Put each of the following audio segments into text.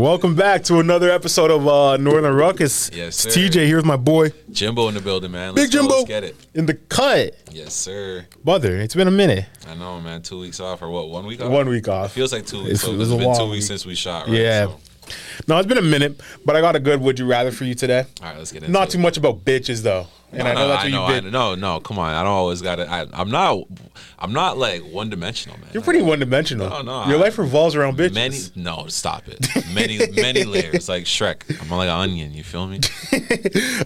Welcome back to another episode of uh, Northern Ruckus. Yes, It's sir. TJ. Here's my boy, Jimbo in the building, man. Big Let's go, Jimbo, Let's get it. in the cut. Yes, sir. Brother, it's been a minute. I know, man. Two weeks off or what? One week off? One week off. It feels like two weeks. It's- so it it's a been long two weeks week. since we shot, right? Yeah. So, No, it's been a minute, but I got a good would you rather for you today. all right, let's get into it. Not it. too much about bitches though, and I know that's I what know, you I did. know, no, come on. I don't always got it. I'm not. I'm not like one dimensional, man. You're pretty one dimensional. No, no, Your I- life revolves around bitches. Many, no, stop it. Many, many layers, like Shrek. I'm like an onion. You feel me?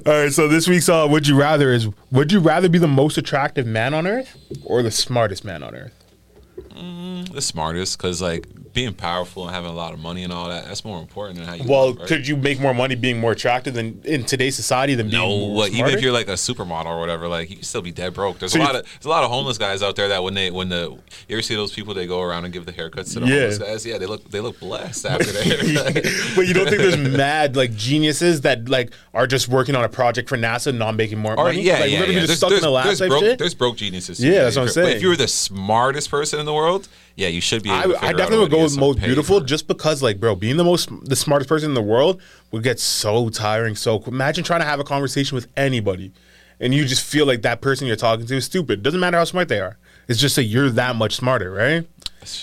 All right, so this week's uh, would you rather is would you rather be the most attractive man on earth or the smartest man on earth? The smartest, because like being powerful and having a lot of money and all that, that's more important than how you. Well, look, right? could you make more money being more attractive than in today's society than being No, more what, even if you're like a supermodel or whatever, like you can still be dead broke. There's So a lot of there's a lot of homeless guys out there that when they when the you ever see those people they go around and give the haircuts to the Yeah. homeless guys, yeah, they look they look blessed after their haircut. but you don't think there's mad like geniuses that like are just working on a project for NASA, not making more Or money? yeah, like, yeah, yeah. just stuck in the lab there's broke, there's broke geniuses. Yeah, that's what I'm But saying. if you were the smartest person in the world, yeah, you should be. Able I, to I definitely would go with most beautiful, just because, like, bro, being the most, the smartest person in the world would get so tiring. So imagine trying to have a conversation with anybody, and you just feel like that person you're talking to is stupid. Doesn't matter how smart they are. It's just that you're that much smarter, right?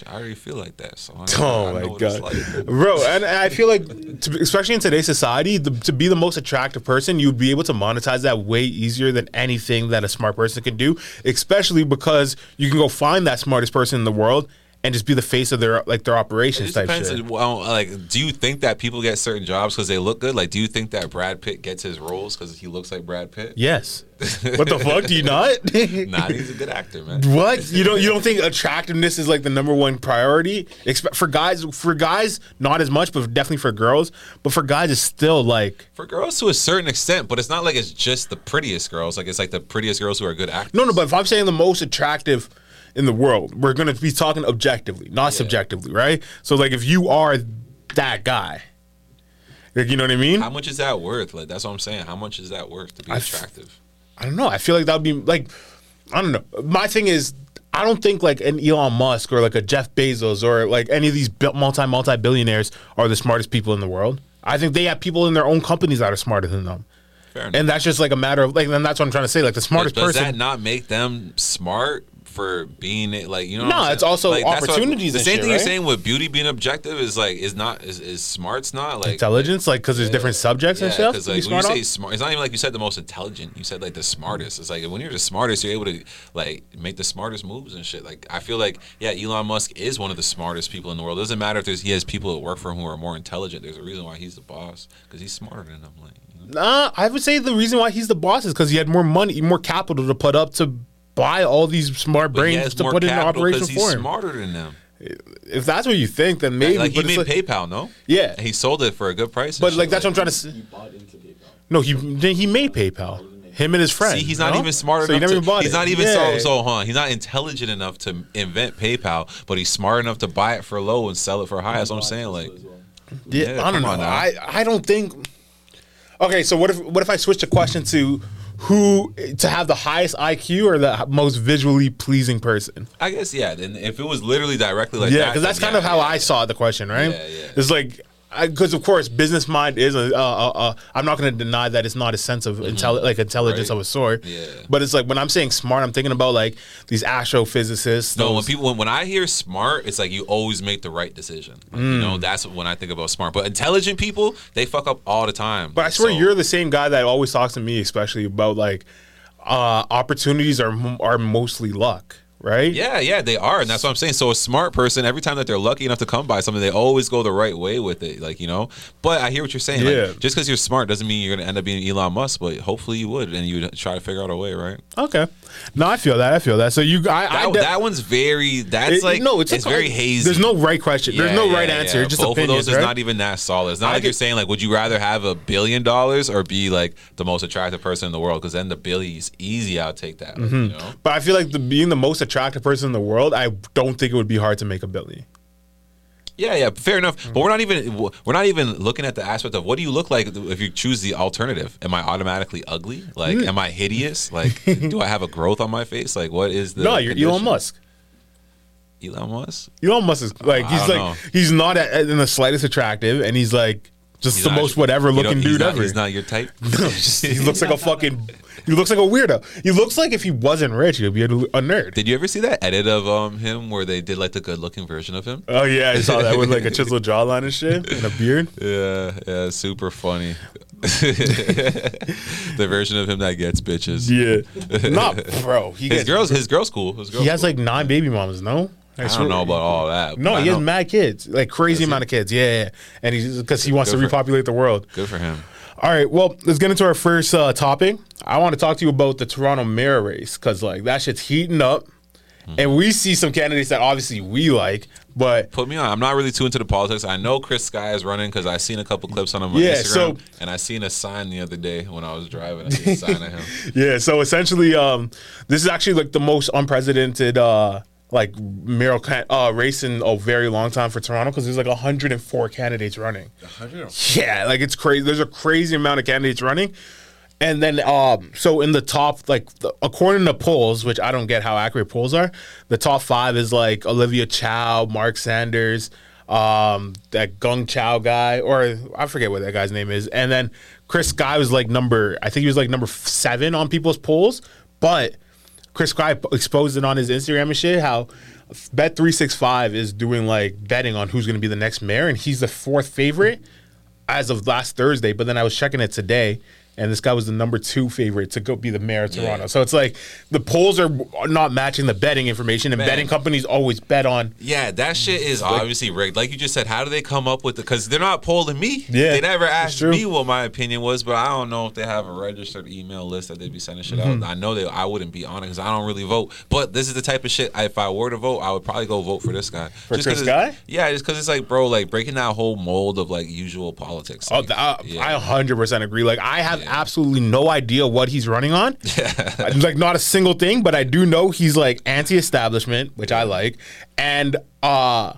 I already feel like that. So I, Oh I my god, like. bro! And I feel like, to, especially in today's society, the, to be the most attractive person, you'd be able to monetize that way easier than anything that a smart person can do. Especially because you can go find that smartest person in the world and just be the face of their like their operations type depends. shit. Well, like, do you think that people get certain jobs because they look good? Like, do you think that Brad Pitt gets his roles because he looks like Brad Pitt? Yes. what the fuck? Do you not? Nah, he's a good actor, man. What you don't you don't think attractiveness is like the number one priority? Expe- for guys, for guys, not as much, but definitely for girls. But for guys, it's still like For girls to a certain extent, but it's not like it's just the prettiest girls. Like it's like the prettiest girls who are good actors. no, no. But if I'm saying the most attractive in the world, we're gonna be talking objectively, not subjectively, right? So like, if you are that guy, like, you know what I mean? How much is that worth? Like that's what I'm saying. How much is that worth to be f- attractive? I don't know. I feel like that would be like, I don't know. My thing is, I don't think like an Elon Musk or like a Jeff Bezos or like any of these multi multi billionaires are the smartest people in the world. I think they have people in their own companies that are smarter than them, Fair enough. and that's just like a matter of like. And that's what I'm trying to say. Like the But smartest does person. Does that not make them smart for being it? Like you know? No, it's also Like, that's what- opportunities the same shit, thing right? you're saying with beauty being objective is like is not is, is smart's not like Intelligence, like because there's different subjects Yeah, and stuff. because like when you say on. smart, it's not even like you said the most intelligent. You said like the smartest. It's like when you're the smartest, you're able to like make the smartest moves and shit. Like I feel like yeah, Elon Musk is one of the smartest people in the world. It doesn't matter if there's he has people that work for him who are more intelligent. There's a reason why he's the boss because he's smarter than them. Like you know? Nah, I would say the reason why he's the boss is because he had more money, more capital to put up to buy all these smart brains to put in capital operation 'cause he's for him. smarter than them. If that's what you think, then maybe. like he made like- PayPal, no? Yeah. He sold it for a good price. But like that's what I'm trying to say. No, he then he made PayPal. Him and his friend. See, he's not no? even smart so he never to, bought he's it. not even Yeah. so so huh? He's not intelligent enough to invent PayPal, but he's smart enough to buy it for low and sell it for high. That's what I'm saying. Like, Yeah, Yeah, I don't know. I I don't think. Okay, so what if what if I switch the question to who to have the highest IQ or the most visually pleasing person? I guess yeah. Then if it was literally directly like yeah, that, because that's then kind of how yeah, I saw the question, right? Yeah, yeah. It's like. Because of course, business mind is a. Uh, uh, I'm not going to deny that it's not a sense of intelli- like intelligence Mm-hmm. Right. of a sort. Yeah. But it's like when I'm saying smart, I'm thinking about like these astrophysicists. No, when people when, when I hear smart, it's like you always make the right decision. Like, You Mm. know, that's when I think about smart. But intelligent people, they fuck up all the time. But I swear So- you're the same guy that always talks to me, especially about like uh, opportunities are are mostly luck, right? Yeah, yeah, they are, and that's what I'm saying. So a smart person, every time that they're lucky enough to come by something, they always go the right way with it, like you know. But I hear what you're saying. Yeah. Like, just because you're smart doesn't mean you're gonna end up being Elon Musk. But hopefully you would, and you would try to figure out a way, right? Okay. No, I feel that. I feel that. So you, I, I That, de- that one's very. That's it- like no, it's, it's, very hazy. There's no right question. There's Yeah, no yeah, right yeah. answer. Just Both opinions, of those right? is not even that solid. It's not I like you're saying like, would you rather have a billion dollars or be like the most attractive person in the world? Because then the billy's easy. I'll take that. Mm-hmm. You know. But I feel like the, being the most attractive person in the world, I don't think it would be hard to make a billion. Yeah, yeah, fair enough. Mm. But we're not even we're not even looking at the aspect of what do you look like if you choose the alternative? Am I automatically ugly? Like, Mm. am I hideous? Like, do I have a growth on my face? Like, what is the? no, you're condition? Elon Musk. Elon Musk. Elon Musk is like he's like know. he's not in the slightest attractive, and he's like just the most whatever looking dude not- ever. He's not your type. he looks like a fucking. He looks like a weirdo. He looks like if he wasn't rich, he'd be a, a nerd. Did you ever see that edit of um him where they did like the good looking version of him? Oh yeah, I saw that with like a chiseled jawline and shit and a beard. Yeah, yeah, super funny. the version of him that gets bitches. Yeah, not bro. He His gets, girls, his girl's cool. His girl's He has cool. like nine baby mamas. No, I don't know about all that. No, he has mad kids, like crazy amount of kids. Yeah, yeah. and he's because he wants Good to for- repopulate the world. Good for him. All right, well, let's get into our first uh, topic. I want to talk to you about the Toronto mayor race because like that shit's heating up, Hmm. and we see some candidates that obviously we like, but Put me on. I'm not really too into the politics. I know Chris Sky is running because I seen a couple clips on him on Yeah, Instagram, so- and I seen a sign the other day when I was driving. I seen a sign of him. yeah. So essentially, um, this is actually like the most unprecedented uh like can- uh race in a very long time for Toronto because there's like 104 candidates running. Yeah, like it's crazy. There's a crazy amount of candidates running. And then, um, so in the top, like the, according to polls, which I don't get how accurate polls are, the top five is like Olivia Chow, Mark Saunders, um, that Gung Chow guy, or I forget what that guy's name is, and then Chris Sky was like number, I think he was like number seven on people's polls, but Chris p- exposed it on his Instagram and shit how Bet three six five is doing like betting on who's going to be the next mayor, and he's the fourth favorite as of last Thursday. But then I was checking it today, and this guy was the number two favorite to go be the mayor of Toronto. Yeah. So it's like the polls are not matching the betting information, and Man. betting companies always bet on. Yeah, that shit is obviously rigged. Like you just said, how do they come up with the? Because they're not polling me. Yeah, they never asked me what my opinion was, but I don't know if they have a registered email list that they'd be sending shit Mm-hmm. out. I know that I wouldn't be on it because I don't really vote. But this is the type of shit. If I were to vote, I would probably go vote for this guy. For Chris Sky? Yeah, just because it's like, bro, like breaking that whole mold of like usual politics. Oh, Like, I, yeah. I 100% agree. Like, I have absolutely no idea what he's running on. Yeah. like, not a single thing, but I do know he's like anti establishment, which I like. And, uh,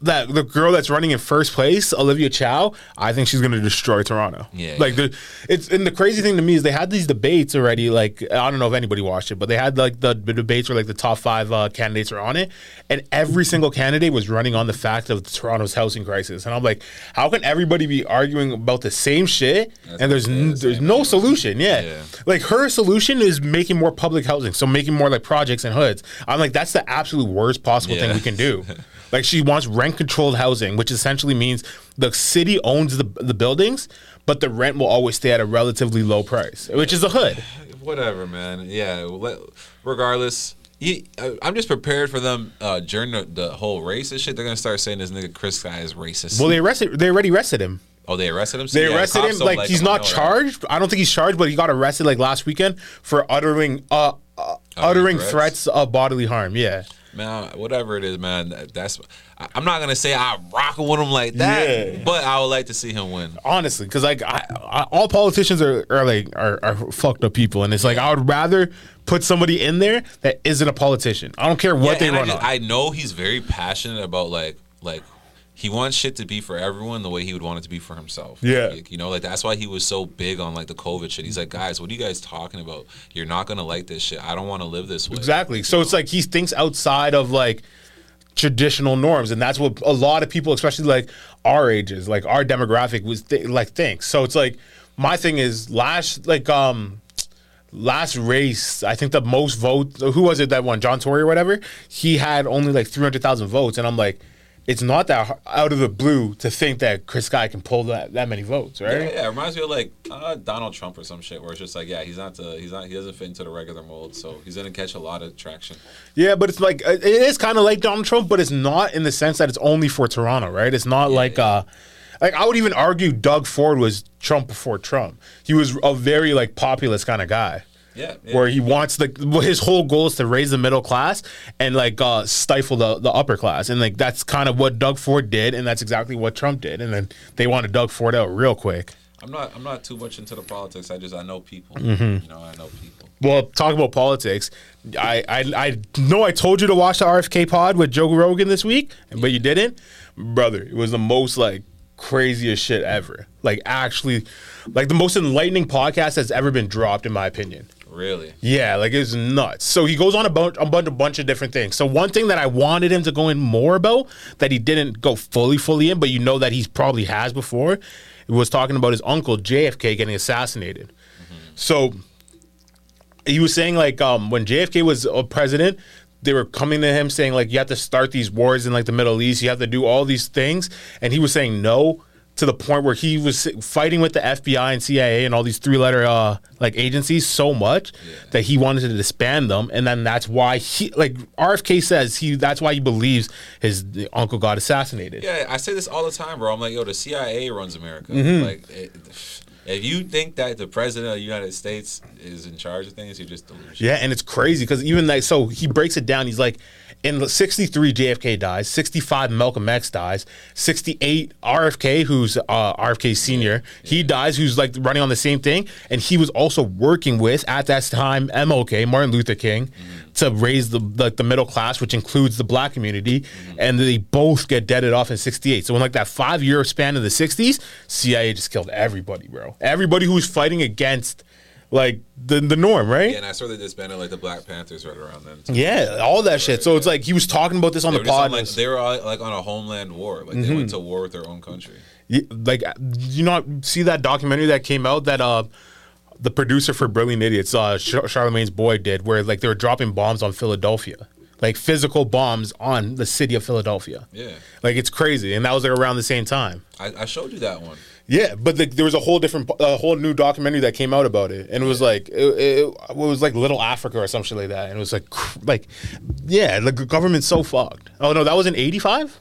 that the girl that's running in first place, Olivia Chow, I think she's gonna destroy Toronto. Yeah. like the it's and the crazy thing to me is they had these debates already. Like I don't know if anybody watched it, but they had like the, the debates where like the top five uh, candidates are on it, and every single candidate was running on the fact of Toronto's housing crisis. And I'm like, how can everybody be arguing about the same shit and there's n- there's no solution? Yeah. Yeah. like her solution is making more public housing, so making more like projects and hoods. I'm like, that's the absolute worst possible thing we can do. Like she wants rent controlled housing, which essentially means the city owns the the buildings, but the rent will always stay at a relatively low price, which is a hood. whatever, man. Yeah, regardless. I- I'm just prepared for them uh, during the, the whole race and shit. They're gonna start saying this nigga Chris Sky is racist. Well, they arrested. They already arrested him. oh, they arrested him. So, They yeah, arrested cops him. don't Like he's not that. charged. I don't think he's charged, but he got arrested like last weekend for uttering uh, uh uttering threats? threats of bodily harm. Yeah. Man, whatever it is, man. that- That's. I- I'm not gonna say I'm rocking with him like that, Yeah. but I would like to see him win. honestly because like I, I, all politicians are, are like are, are fucked up people and it's like i would rather put somebody in there that isn't a politician i don't care what Yeah, they and I, run just, on I know he's very passionate about like like he wants shit to be for everyone the way he would want it to be for himself. Yeah. Like, you know, like that's why he was so big on like the COVID shit. He's like, guys, what are you guys talking about? You're not gonna like this shit. I don't want to live this way. exactly so it's like he thinks outside of like traditional norms and that's what a lot of people especially like our ages like our demographic was th- like thinks so it's like my thing is last like um last race, I think the most votes. Who was it that won? John Tory or whatever. He had only like three hundred thousand votes, and I'm like, it's not that out of the blue to think that Chris Sky can pull that that many votes, right? yeah, it reminds me of like uh, Donald Trump or some shit, where it's just like, yeah, he's not the, he's not, he doesn't fit into the regular mold, so he's gonna catch a lot of traction. Yeah, but it's like it is kind of like Donald Trump, but it's not in the sense that it's only for Toronto, right? It's not like uh like I would even argue Doug Ford was Trump before Trump. He was a very like populist kind of guy. Yeah, yeah. Where he wants the his whole goal is to raise the middle class and like uh, stifle the, the upper class, and like that's kind of what Doug Ford did, and that's exactly what Trump did, and then they wanted Doug Ford out real quick. I'm not, I'm not too much into the politics. I just, I know people. Mm-hmm. You know, I know people. Well, talk about politics. I, I I know I told you to watch the RFK pod with Joe Rogan this week, but you didn't, brother. It was the most like craziest shit ever. Like actually, like the most enlightening podcast that's ever been dropped, in my opinion. Really? Yeah, like it's nuts. So he goes on a bunch, a bunch, a bunch of different things. So one thing that I wanted him to go in more about that he didn't go fully, fully in, but you know that he's probably has before, was talking about his uncle JFK getting assassinated. So he was saying like um, when JFK was a president, they were coming to him saying like you have to start these wars in like the Middle East, you have to do all these things, and he was saying no to the point where he was fighting with the FBI and CIA and all these three letter uh, like agencies so much that he wanted to disband them, and then that's why he like RFK says he that's why he believes his uncle got assassinated. Yeah, I say this all the time, bro. I'm like, yo, the CIA runs America. Mm-hmm. Like, it, if you think that the president of the United States is in charge of things, you're just delusional. Yeah, and it's crazy because even like so he breaks it down. He's like, in 63 JFK dies, 65 Malcolm X dies, 68 RFK who's uh, RFK senior he dies who's like running on the same thing, and he was also working with at that time MLK Martin Luther King to raise the like the middle class, which includes the black community, and they both get deaded off in 68. So in like that five year span of the 60s, CIA just killed everybody, bro. Everybody who was fighting against like the the norm, right? Yeah, and I saw they disbanded like the Black Panthers right around then. too. Yeah, all that shit. So it's like he was talking about this on They the just on, pod. like, they were all, like on a homeland war. Like they went to war with their own country. Yeah, like, you not see that documentary that came out that uh, the producer for Brilliant Idiots, uh, Char- Charlamagne's boy, did, where like they were dropping bombs on Philadelphia, like physical bombs on the city of Philadelphia. Yeah, Like it's crazy, and that was like, around the same time. I, I showed you that one. Yeah, but the, there was a whole different, a whole new documentary that came out about it, and it was like, it, it, it was like Little Africa or something like that, and it was like, like, yeah, the government's so fucked. Oh no, that was in '85.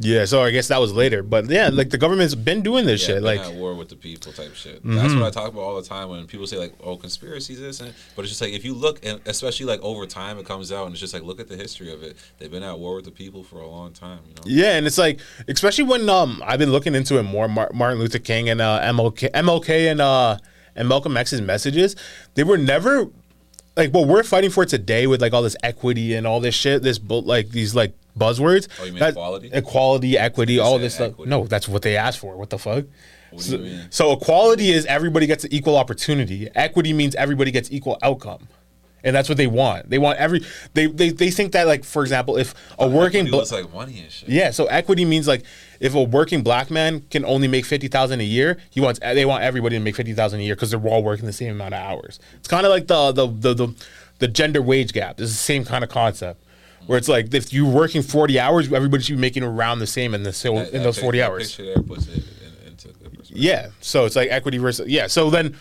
Yeah, so I guess that was later, but yeah, like the government's been doing this Yeah, shit, like, at war with the people type shit. Mm-hmm. That's what I talk about all the time when people say like, "Oh, conspiracies this," and but it's just like if you look, and especially like over time, it comes out and it's just like look at the history of it. They've been at war with the people for a long time. You know. Yeah, and it's like, especially when um I've been looking into it more. Mar- Martin Luther King and uh, MLK, MLK and uh and Malcolm X's messages, they were never like what we're fighting for today with like all this equity and all this shit. This like these like buzzwords. Oh, you mean that- equality? Equality, equity, all this stuff. No, that's what they asked for. What the fuck? What do So, you mean? so equality is everybody gets an equal opportunity. Equity means everybody gets equal outcome. And that's what they want. They want every they they, they think that like for example, if a working Equity bla- looks like money and shit. yeah, so equity means like if a working black man can only make fifty thousand a year, he wants they want everybody to make fifty thousand a year because they're all working the same amount of hours. It's kind of like the the, the the the gender wage gap. It's the same kind of concept where it's like if you're working forty hours, everybody should be making around the same in the so That- in that those pic- forty hours. Picture there puts it in, into. Yeah, so it's like equity versus yeah. So then,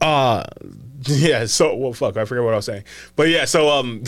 uh, yeah. So well, fuck, I forget what I was saying, but yeah. So um,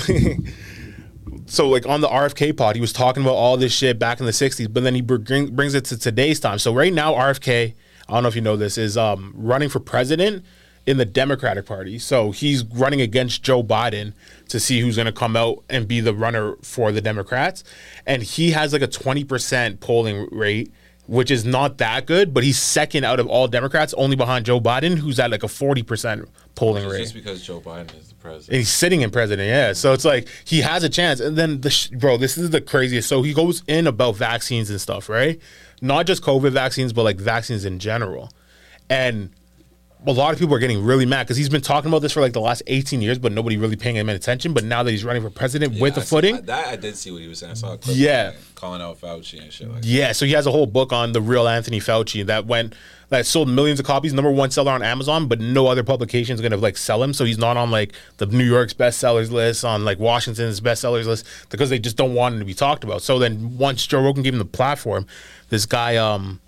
so like on the RFK pod, he was talking about all this shit back in the '60s, but then he bring, brings it to today's time. So right now, RFK, I don't know if you know this, is um running for president in the Democratic Party. So he's running against Joe Biden to see who's going to come out and be the runner for the Democrats, and he has like a 20% polling rate which is not that good, but he's second out of all Democrats, only behind Joe Biden, who's at like a 40% polling rate. just because Joe Biden is the president. And he's sitting in president, yeah. So it's like he has a chance. And then the sh- bro, this is the craziest. So he goes in about vaccines and stuff, right? Not just COVID vaccines, but like vaccines in general. And a lot of people are getting really mad because he's been talking about this for like the last 18 years, but nobody really paying him any attention. But now that he's running for president with I the footing, I- that I did see what he was saying. I saw a clip Yeah. calling out Fauci and shit like that. Yeah, so he has a whole book on the real Anthony Fauci that went that sold millions of copies, number one seller on Amazon, but no other publication is gonna like sell him. So he's not on like the New York's bestsellers list, on like Washington's bestsellers list, because they just don't want him to be talked about. So then once Joe Rogan gave him the platform, this guy, um,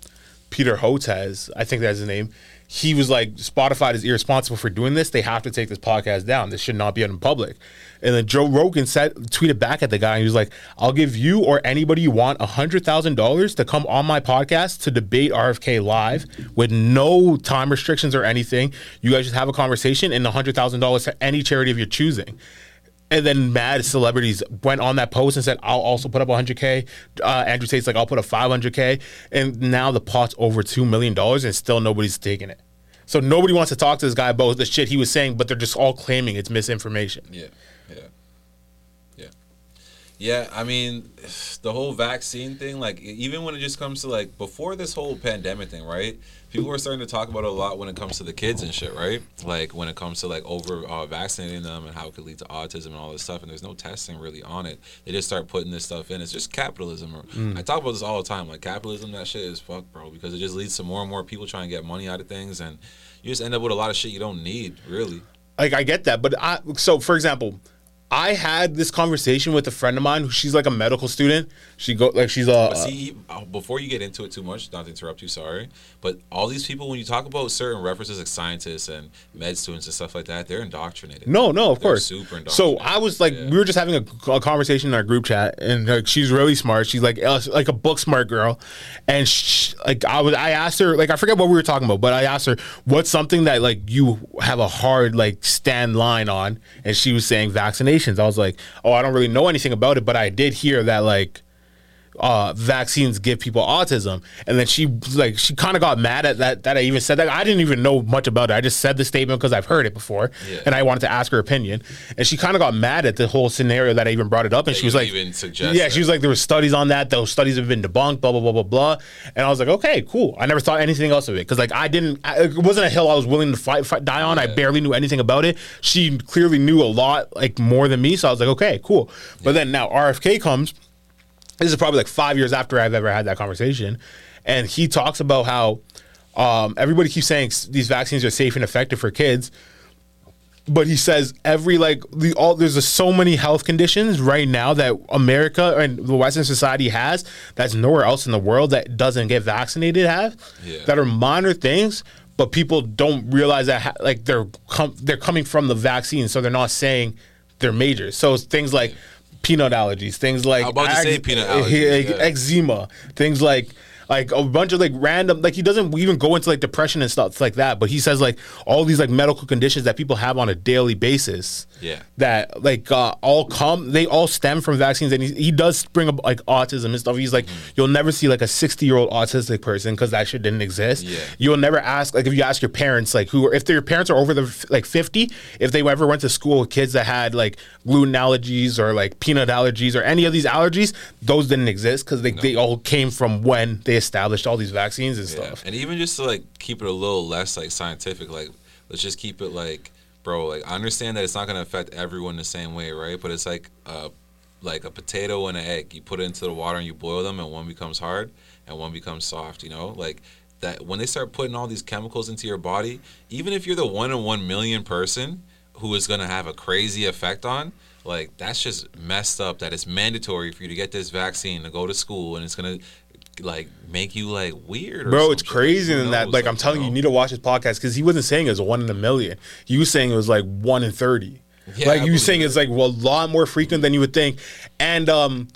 Peter Hotez, I think that's his name. He was like, Spotify is irresponsible for doing this. They have to take this podcast down. This should not be out in public. And then Joe Rogan said, tweeted back at the guy. And he was like, "I'll give you or anybody you want hundred thousand dollars to come on my podcast to debate RFK live with no time restrictions or anything. You guys just have a conversation and hundred thousand dollars to any charity of your choosing." And then mad celebrities went on that post and said, I'll also put up 100K. Uh, Andrew Tate's like, I'll put up 500K. And now the pot's over $2 million and still nobody's taking it. So nobody wants to talk to this guy about the shit he was saying, but they're just all claiming it's misinformation. Yeah, yeah, I mean, the whole vaccine thing, like even when it just comes to like before this whole pandemic thing, right? People were starting to talk about it a lot when it comes to the kids and shit, right? Like when it comes to like over uh, vaccinating them and how it could lead to autism and all this stuff, and there's no testing really on it. They just start putting this stuff in. It's just capitalism. Mm. I talk about this all the time. Like capitalism, that shit is fuck, bro, because it just leads to more and more people trying to get money out of things, and you just end up with a lot of shit you don't need, really. Like I get that, but I so for example, I had this conversation with a friend of mine who she's like a medical student. She go like she's a But see, uh, before you get into it too much, not to interrupt you, sorry, but all these people, when you talk about certain references like scientists and med students and stuff like that, they're indoctrinated. No, no, of They're course. super indoctrinated. so. I was like, Yeah. we were just having a, a conversation in our group chat, and like, she's really smart. She's like, like a book smart girl, and sh like I was, I asked her, like I forget what we were talking about, but I asked her what's something that like you have a hard like stand line on, and she was saying I was like, oh, I don't really know anything about it, but I did hear that like uh, vaccines give people autism, and then she like she kind of got mad at that that I even said that. I didn't even know much about it. I just said the statement because I've heard it before, Yeah. and I wanted to ask her opinion. And she kind of got mad at the whole scenario that I even brought it up, and That she was like, even suggest "Yeah," that. she was like, "There were studies on that. Those studies have been debunked." Blah blah blah blah blah. And I was like, "Okay, cool." I never thought anything else of it because like I didn't. I, it wasn't a hill I was willing to fight, fight die on. I barely knew anything about it. She clearly knew a lot, like more than me. So I was like, "Okay, cool." But then now RFK comes this is probably like five years after I've ever had that conversation, and he talks about how um, everybody keeps saying these vaccines are safe and effective for kids, but he says every like the all there's just so many health conditions right now that America and the Western society has that's nowhere else in the world that doesn't get vaccinated have Yeah. that are minor things. But people don't realize that ha- like they're com- they're coming from the vaccine, so they're not saying they're major. So things like peanut allergies, things like I to say peanut allergies, yeah. eczema, things like like a bunch of like random like he doesn't even go into like depression and stuff like that, but he says like all these like medical conditions that people have on a daily basis. Yeah. That like uh, all come they all stem from vaccines and he, he does bring up like autism and stuff. He's like Mm-hmm. you'll never see like a 60 year old autistic person because that shit didn't exist. Yeah. You'll never ask like if you ask your parents like who if their parents are over the like 50 if they ever went to school with kids that had like gluten allergies or like peanut allergies or any of these allergies those didn't exist because they, they all came from when they established all these vaccines and Yeah. stuff And even just to like keep it a little less like scientific, like let's just keep it like, bro, like I understand that it's not gonna affect everyone the same way, right? But it's like uh like a potato and an egg. You put it into the water and you boil them and one becomes hard and one becomes soft, you know? Like that when they start putting all these chemicals into your body, even if you're the one in one million person who is gonna have a crazy effect on, like that's just messed up that it's mandatory for you to get this vaccine to go to school and it's gonna like make you like weird or Bro, it's crazy than that. Like I'm telling you, you need to watch his podcast because he wasn't saying it was one in a million. He was saying it was like one in thirty. Yeah, like I was saying it's like well, a lot more frequent than you would think. And um,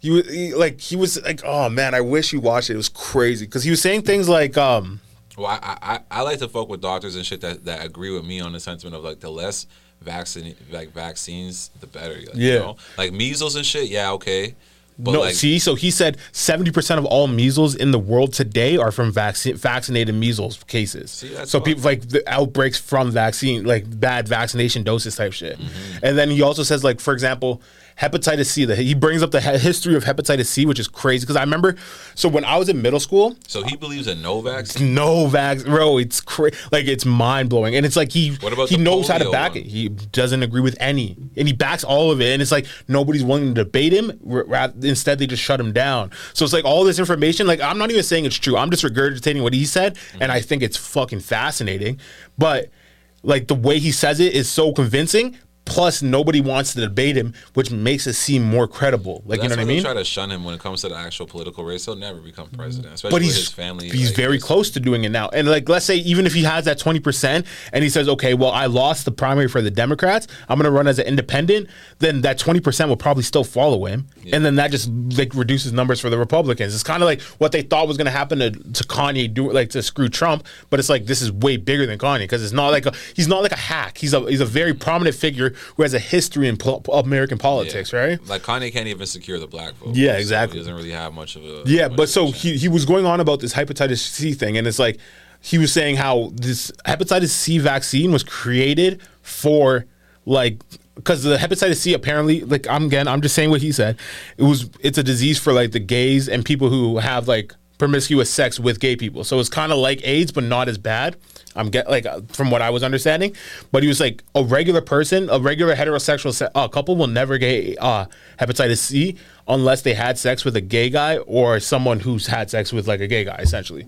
you he, like he was like, oh man, I wish you watched it. It was crazy because he was saying things like um, Well, I, I I like to fuck with doctors and shit that, that agree with me on the sentiment of like the less vaccine like vaccines, the better. Like, Yeah. You know? Like measles and shit, yeah, okay. But no, like, see, so he said seventy percent of all measles in the world today are from vaccine vaccinated measles cases. See, so people like the outbreaks from vaccine, like bad vaccination doses type shit. Mm-hmm. And then he also says, like for example, hepatitis C. That he brings up the history of hepatitis C, which is crazy because I remember. So when I was in middle school, so he believes in no vaccine. no vax, bro. It's crazy. like it's mind blowing, and it's like he he knows how to back one? it. He doesn't agree with any, and he backs all of it. And it's like nobody's willing to debate him. Instead, they just shut him down. So it's like all this information. Like I'm not even saying it's true. I'm just regurgitating what he said, and mm-hmm. I think it's fucking fascinating. But like the way he says it is so convincing. Plus, nobody wants to debate him, which makes it seem more credible. Like you know what I mean? try to shun him when it comes to the actual political race. He'll never become president, especially but with he's his family. he's like, very close to doing it now. And like, let's say even if he has that twenty percent, and he says, okay, well, I lost the primary for the Democrats, I'm going to run as an independent. Then that twenty percent will probably still follow him, and then that just like reduces numbers for the Republicans. It's kind of like what they thought was going to happen to to Kanye, do like to screw Trump, but it's like this is way bigger than Kanye because it's not like a, he's not like a hack. He's a he's a very prominent figure who has a history in pol- American yeah. politics, right? Like Kanye can't even secure the black vote. Yeah, so exactly. he doesn't really have much of a Yeah, but so he, he was going on about this hepatitis C thing, and it's like he was saying how this hepatitis C vaccine was created for like because the hepatitis C apparently like I'm again I'm just saying what he said. It was it's a disease for like the gays and people who have like promiscuous sex with gay people. So it's kind of like AIDS, but not as bad. I'm get like uh, from what I was understanding, but he was like a regular person, a regular heterosexual se- uh, couple will never get uh, hepatitis C unless they had sex with a gay guy or someone who's had sex with like a gay guy, essentially.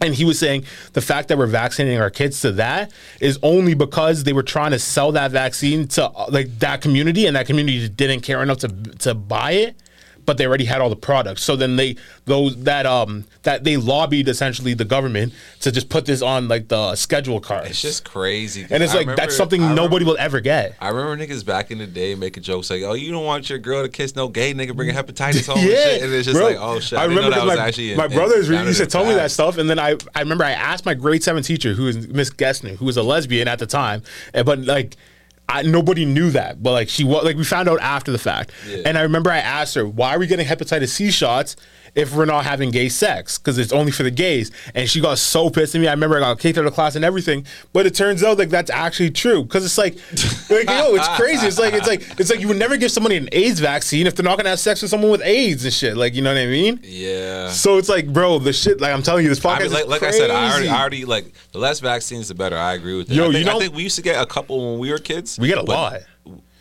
And he was saying the fact that we're vaccinating our kids to that is only because they were trying to sell that vaccine to uh, like that community, and that community didn't care enough to to buy it. But they already had all the products, so then they those that um that they lobbied essentially the government to just put this on like the schedule card. It's just crazy. and it's I like remember- that's something remember- nobody will ever get. I remember niggas back in the day making jokes like, "Oh, you don't want your girl to kiss no gay nigga bringing hepatitis home." and, shit. and it's just bro. like, "Oh shit!" I, didn't know that was my, actually. my in- brothers in- used to tell me that stuff, and then I I remember I asked my grade seven teacher, who is Miss Gessner, who was a lesbian at the time, and, but like. I, nobody knew that, but like she was like we found out after the fact, Yeah. and I remember I asked her why are we getting hepatitis C shots if we're not having gay sex because it's only for the gays, and she got so pissed at me. I remember I got kicked out of class and everything, but it turns out like that's actually true because it's like, like yo, it's crazy. It's like it's like it's like you would never give somebody an AIDS vaccine if they're not gonna have sex with someone with AIDS and shit. Like you know what I mean? Yeah. So it's like, bro, the shit. Like I'm telling you, this podcast I mean, like, like I said, I already. I already like the less vaccines, the better. I agree with that. Yo, I think, you know- I think we used to get a couple when we were kids. We got a but lot.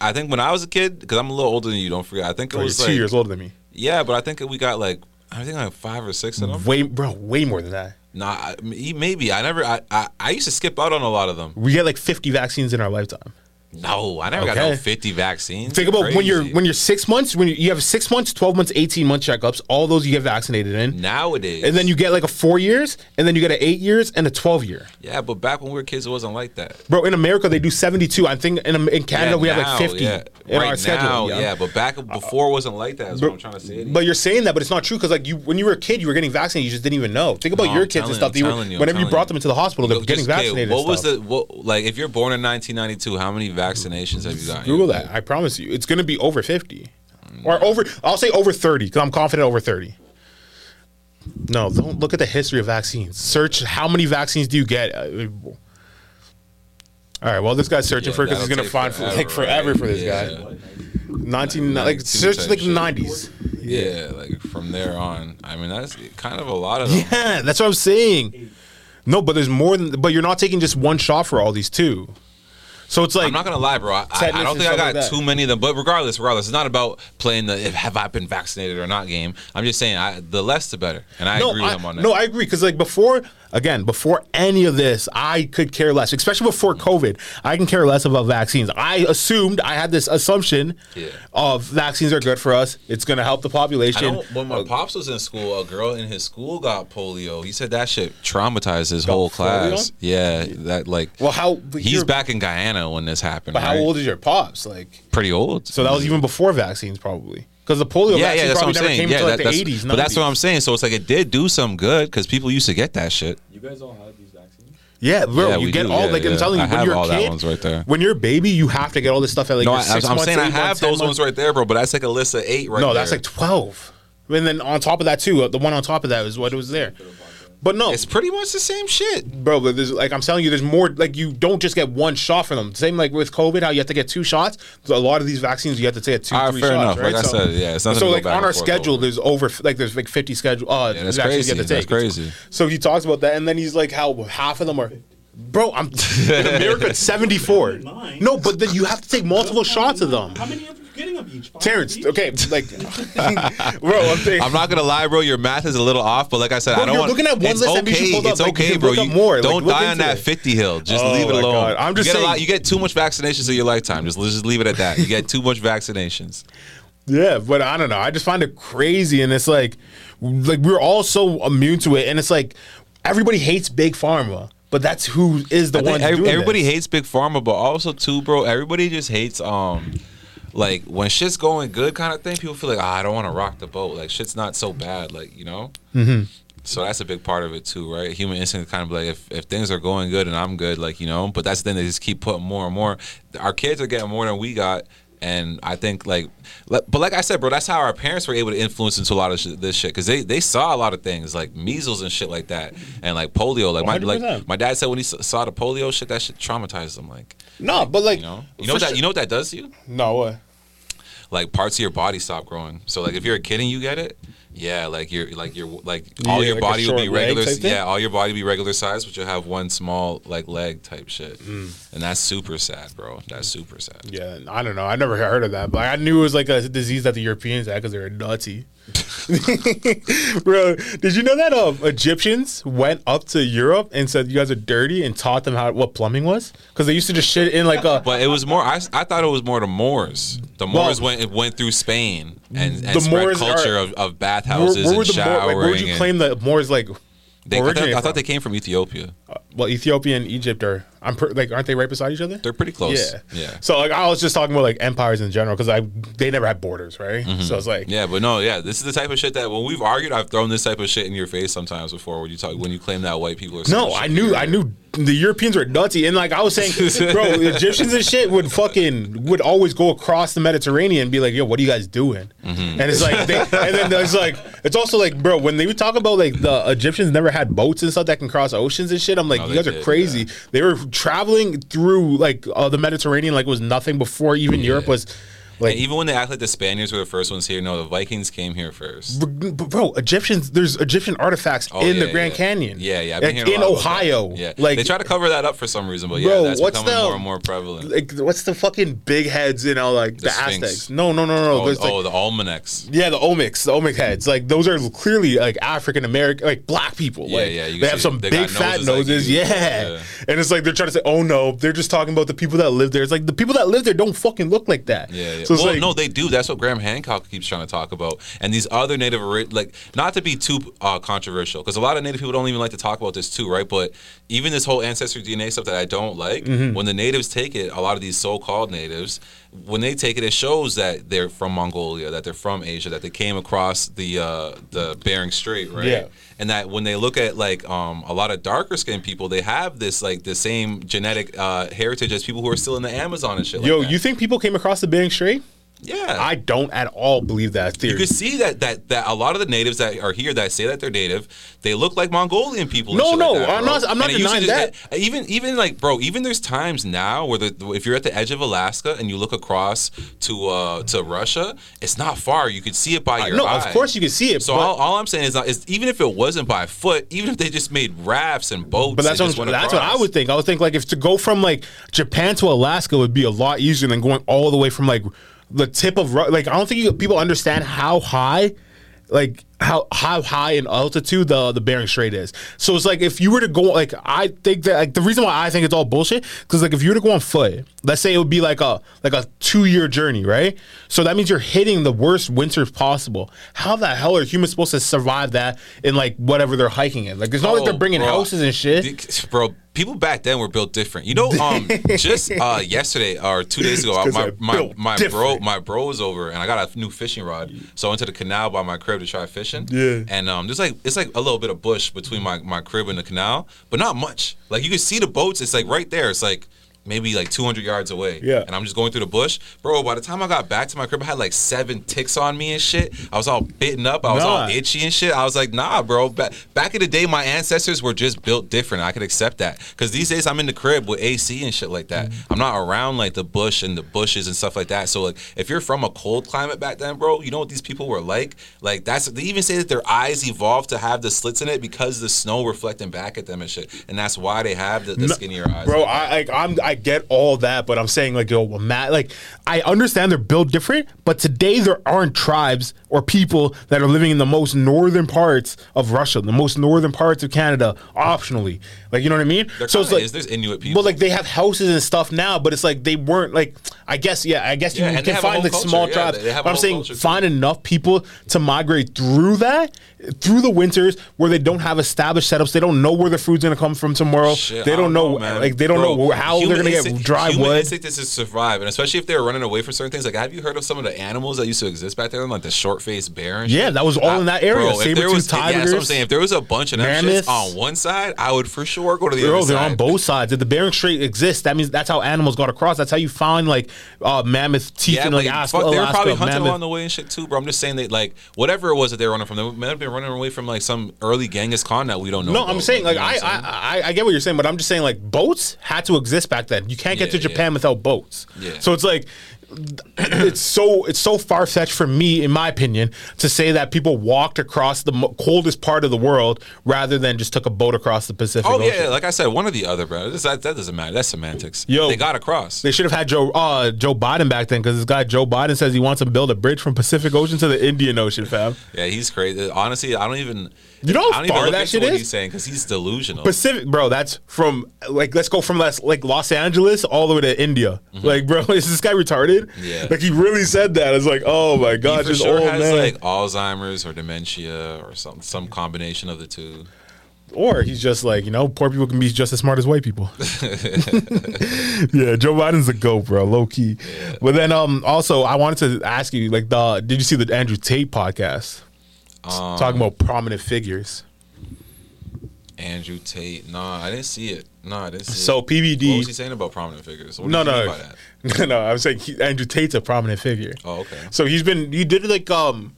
I think when I was a kid, because I'm a little older than you. Don't forget. I think it Bro, you're was two like years older than me. yeah, but I think we got like I think like five or six of them. Way, bro, way more than that. Nah, I- maybe I never. I, I I used to skip out on a lot of them. We get like 50 vaccines in our lifetime. No, I never got Okay. no 50 vaccines. Think about when you're Crazy. when you're six months, when you, you have six months, 12 months, 18 month checkups. All those you get vaccinated in, nowadays. and then you get like a four years, and then you get an eight years and a 12 year. yeah, but back when we were kids, it wasn't like that. Bro, in America they do 72. I think in, in Canada we have like 50 yeah. in right our schedule. now, yeah. but back before it wasn't like that. Is what I'm trying to say. to you. But you're saying that, but it's not true because like you, when you were a kid, you were getting vaccinated. You just didn't even know. Think about No, your I'm kids and telling stuff. They I'm were, telling you, I'm whenever you telling brought you. them into the hospital, they were getting just, okay, vaccinated. What and was stuff. the what like if you're born in 1992? How many vaccinations have you got? Google that. I promise you, it's going to be over 50 or over. I'll say over 30 because I'm confident over 30. No, don't look at the history of vaccines. Search how many vaccines do you get. Uh, All right. Well, this guy's searching Yeah, for because he's gonna find for, like forever right? for this Yeah. guy. 19 like search like the shit. 90s. Yeah, like from there on. I mean, that's kind of a lot of them. Yeah, that's what I'm saying. No, but there's more than. But you're not taking just one shot for all these too. So it's like I'm not gonna lie, bro. I, I, I don't think I got like too many of them. But regardless, regardless, it's not about playing the if have I been vaccinated or not game. I'm just saying, I, the less the better, and I agree with him on that. No, I agree because like before, again, before any of this, I could care less. Especially before mm-hmm. COVID, I can care less about vaccines. I assumed I had this assumption Yeah. of vaccines are good for us. It's going to help the population. when my uh, pops was in school, a girl in his school got polio. He said that shit traumatized his whole class. polio? Yeah, that like. well, how he's back in Guyana when this happened. But how old is your pops? Like, Pretty old. so that was even before vaccines, probably. Because the polio yeah, vaccine yeah, probably never saying. came Yeah, until like the that's, 80s. but that's what I'm saying. So it's like it did do some good because people used to get that shit. You guys all have these vaccines? Yeah, bro, Yeah, you we get do, all yeah, like I'm yeah. telling you, I when have you're a all that kid, ones right there. When you're a baby, you have to get all this stuff at like No, your I, six I'm months, saying I eight have months, 10 those months. ones right there, bro. But that's like a list of eight right no, there. that's like twelve. And then on top of that too, uh, the one on top of that is what was there. But no, It's pretty much the same shit. bro, but there's like I'm telling you, there's more. Like you don't just get one shot for them. Same like with COVID, how you have to get two shots. A lot of these vaccines, you have to take two, All right, three fair shots. enough. Right? Like I said, yeah, it's nothing so to go like on our schedule, over. there's over like there's like 50 schedule. Uh, Yeah, that's vaccines you crazy. have to take. That's crazy. So he talks about that, and then he's like, how half of them are. Bro, I'm in America. It's 74. No, but then you have to take multiple shots of them. How many are you getting of each? Terrence, each? okay, like, bro, I'm saying. I'm not gonna lie, bro. Your math is a little off, but like I said, Bro, I don't you're want. looking at one it's list that we should okay. pull It's like, you okay, can bro. You more, don't look die on that it. 50 hill. Just Oh leave it alone. God. I'm just you get a saying- lot. You get too much vaccinations in your lifetime. Just just leave it at that. You get too much vaccinations. Yeah, but I don't know. I just find it crazy, and it's like, like we're all so immune to it, and it's like everybody hates big pharma, but that's who is the I one. every- doing everybody this. hates big pharma, but also too, bro. Everybody just hates um. Like when shit's going good, kind of thing. People feel like, ah, I don't want to rock the boat. Like shit's not so bad. Like you know. Mm-hmm. So that's a big part of it too, right? Human instinct kind of like if, if things are going good and I'm good, like you know. But that's the thing they just keep putting more and more. Our kids are getting more than we got, And I think like, but like I said, bro, that's how our parents were able to influence into a lot of sh- this shit because they they saw a lot of things like measles and shit like that, and like polio. Like my like 100%. my dad said when he saw the polio shit, that shit traumatized him. Like No, but like you know, you know what that sure- you know what that does to you? No what? Like parts of your body stop growing. So like if you're a kid and you get it. Yeah, like your like your like all Yeah, your like body will be regular. Yeah, all your body will be regular size, but you'll have one small like leg type shit, Mm. and that's super sad, bro. That's super sad. Yeah, I don't know. I never heard of that, but I knew it was like a disease that the Europeans had because they were nutty. Bro, did you know that uh, Egyptians went up to Europe and said you guys are dirty and taught them how what plumbing was? Because they used to just shit in like a. But it was more. I, I thought it was more the Moors. The Well- Moors went went through Spain and, and The spread Moors culture are- of, of bathhouses where were and the Moor, like, showering. where would you and claim that Moors like? They, I, thought, I thought they came from Ethiopia. Well, Ethiopia and Egypt are. I'm per, like, aren't they right beside each other? They're pretty close. Yeah, yeah. So like, I was just talking about like empires in general because I they never had borders, right? Mm-hmm. So it's like, Yeah, but no, yeah, this is the type of shit that when we've argued, I've thrown this type of shit in your face sometimes before. When you talk, when you claim that white people are No, I knew. I knew the Europeans were nutty, and like I was saying, bro, Egyptians and shit would fucking would always go across the Mediterranean and be like, "Yo, what are you guys doing?" Mm-hmm. And it's like, they, and then it's like, it's also like, bro, when they would talk about like the Egyptians never had boats and stuff that can cross oceans and shit, I'm like, No, you guys are did, crazy. They were traveling through like uh, the Mediterranean like it was nothing before even Europe was. Like, And even when they act like the Spaniards were the first ones here, no, the Vikings came here first. bro, Egyptians. There's Egyptian artifacts Oh, in yeah, the Grand yeah. Canyon. Yeah, yeah. I've been like, in a lot about that. Ohio. Yeah, like they try to cover that up for some reason, but yeah, Bro, that's what's becoming the- more and more prevalent. like what's the fucking big heads you uh, know like the, Sphinx. Aztecs? No, no, no, no. oh, like oh, the almanacs. yeah, the Olmecs, the Olmec heads. Like those are clearly like African American, like black people. Yeah, like, yeah, you They have some they big got fat noses like yeah. Yeah. and it's like they're trying to say, oh no, they're just talking about the people that live there. It's like the people that live there don't fucking look like that. Yeah, yeah. So it's well, like, no, they do. That's what Graham Hancock keeps trying to talk about. And these other Native, like, not to be too uh, controversial, because a lot of Native people don't even like to talk about this too, right? But even this whole ancestry DNA stuff that I don't like, Mm-hmm. when the natives take it, a lot of these so-called natives, when they take it, it shows that they're from Mongolia, that they're from Asia, that they came across the uh, the Bering Strait, right? Yeah. And that when they look at like um, a lot of darker skinned people, they have this like the same genetic uh, heritage as people who are still in the Amazon and shit. yo, like that. you think people came across the Bering Strait? Yeah, I don't at all believe that theory. you can see that that that a lot of the natives that are here that say that they're native, they look like Mongolian people. No, no, like that, I'm not- I'm not And denying just- Even even like bro, even there's times now where the if you're at the edge of Alaska and you look across to uh to Russia, it's not far. You could see it by your no, eye. of course you can see it. So all, all I'm saying is, not, is even if it wasn't by foot, even if they just made rafts and boats, But that's what that's what I would think. I would think like if to go from like Japan to Alaska would be a lot easier than going all the way from like the tip of like I don't think you, people understand how high like how how high in altitude the the Bering Strait is. So it's like if you were to go like I think that like the reason why I think it's all bullshit because like if you were to go on foot, let's say it would be like a like a two year journey, right? So that means you're hitting the worst winters possible. How the hell are humans supposed to survive that in like whatever they're hiking in? Like it's not like they're Oh, bringing bro. houses and shit. Bro, people back then were built different. You know, um, just uh, yesterday or two days ago, my my, my bro my bro was over and I got a new fishing rod. So I went to the canal by my crib to try fishing. Yeah. And um, there's like it's like a little bit of bush between my my crib and the canal, but not much. Like you can see the boats. It's like right there. It's like. Maybe like 200 yards away. Yeah. And I'm just going through the bush. Bro, by the time I got back to my crib, I had like seven ticks on me and shit. I was all bitten up. I was all itchy and shit. I was like, nah, bro. Back, back in the day, my ancestors were just built different. I could accept that. Because these days, I'm in the crib with AC and shit like that. Mm-hmm. I'm not around like the bush and the bushes and stuff like that. So, like, if you're from a cold climate back then, bro, you know what these people were like? Like, that's, they even say that their eyes evolved to have the slits in it because the snow reflecting back at them and shit. And that's why they have the, the No, skinnier eyes. Bro, I like I'm I get all that, but I'm saying like yo, Matt, like I understand they're built different, but today there aren't tribes or people that are living in the most northern parts of Russia, the most northern parts of Canada, optionally. Like you know what I mean? There so it's like is. There's Inuit people. But like they have houses and stuff now, but it's like they weren't like I guess yeah, I guess Yeah, you can find like culture, small yeah, tribes. they- they have but I'm saying culture, too. find enough people to migrate through that, through the winters where they don't have established setups, they don't know where the food's gonna come from tomorrow. Shit, they I don't, know, man. like they don't Bro, know how they're gonna get dry human wood. instinct is to survive, and especially if they're running away from certain things. Like, have you heard of some of the animals that used to exist back there, like the short face bear. And Yeah, shit, that was all in that area. Bro, if there Saber-tooth was, yeah, that's what I'm saying. If there was a bunch of them mammoths. on one side, I would for sure go to the Bro, other they're side. on both sides. If the Bering Strait exists, that means that's how animals got across. That's how you find like uh, mammoth teeth Yeah, in like Alaska. fuck, they were Alaska, probably hunting mammoth. along the way and shit too, bro. I'm just saying that like whatever it was that they were running from, they might have been running away from like some early Genghis Khan that we don't know. No, about, I'm saying like you know I? I I I get what you're saying, but I'm just saying like boats had to exist back then. You can't get Yeah, to Japan yeah. without boats. Yeah. So it's like it's so it's so far fetched for me, in my opinion, to say that people walked across the mo- coldest part of the world rather than just took a boat across the Pacific Oh Ocean. yeah, like I said, one or the other, bro. This- That, that doesn't matter. That's semantics. Yo. they got across. They should have had Joe uh, Joe Biden back then because this guy Joe Biden says he wants to build a bridge from Pacific Ocean to the Indian Ocean, fam. Yeah, he's crazy. Honestly, I don't even. You know how I don't even far that shit what is? he's saying because he's delusional. Pacific, bro. That's from like let's go from Las, like Los Angeles all the way to India. Like, bro, is this guy retarded? Mm-hmm. Yeah. Like he really said that. It's like, oh my he for this sure old has man. like Alzheimer's or dementia or some some combination of the two. or he's just like, you know, poor people can be just as smart as white people. yeah, Joe Biden's a goat, bro, low key. But then, um, also I wanted to ask you, like, the did you see the Andrew Tate podcast Um, talking about prominent figures? Andrew Tate. Nah, I didn't see it. Nah, I didn't see So it. What was he saying about prominent figures? What No, did you mean no, by that? no, no. I was saying he, Andrew Tate's a prominent figure. Oh, okay. So he's been he did like um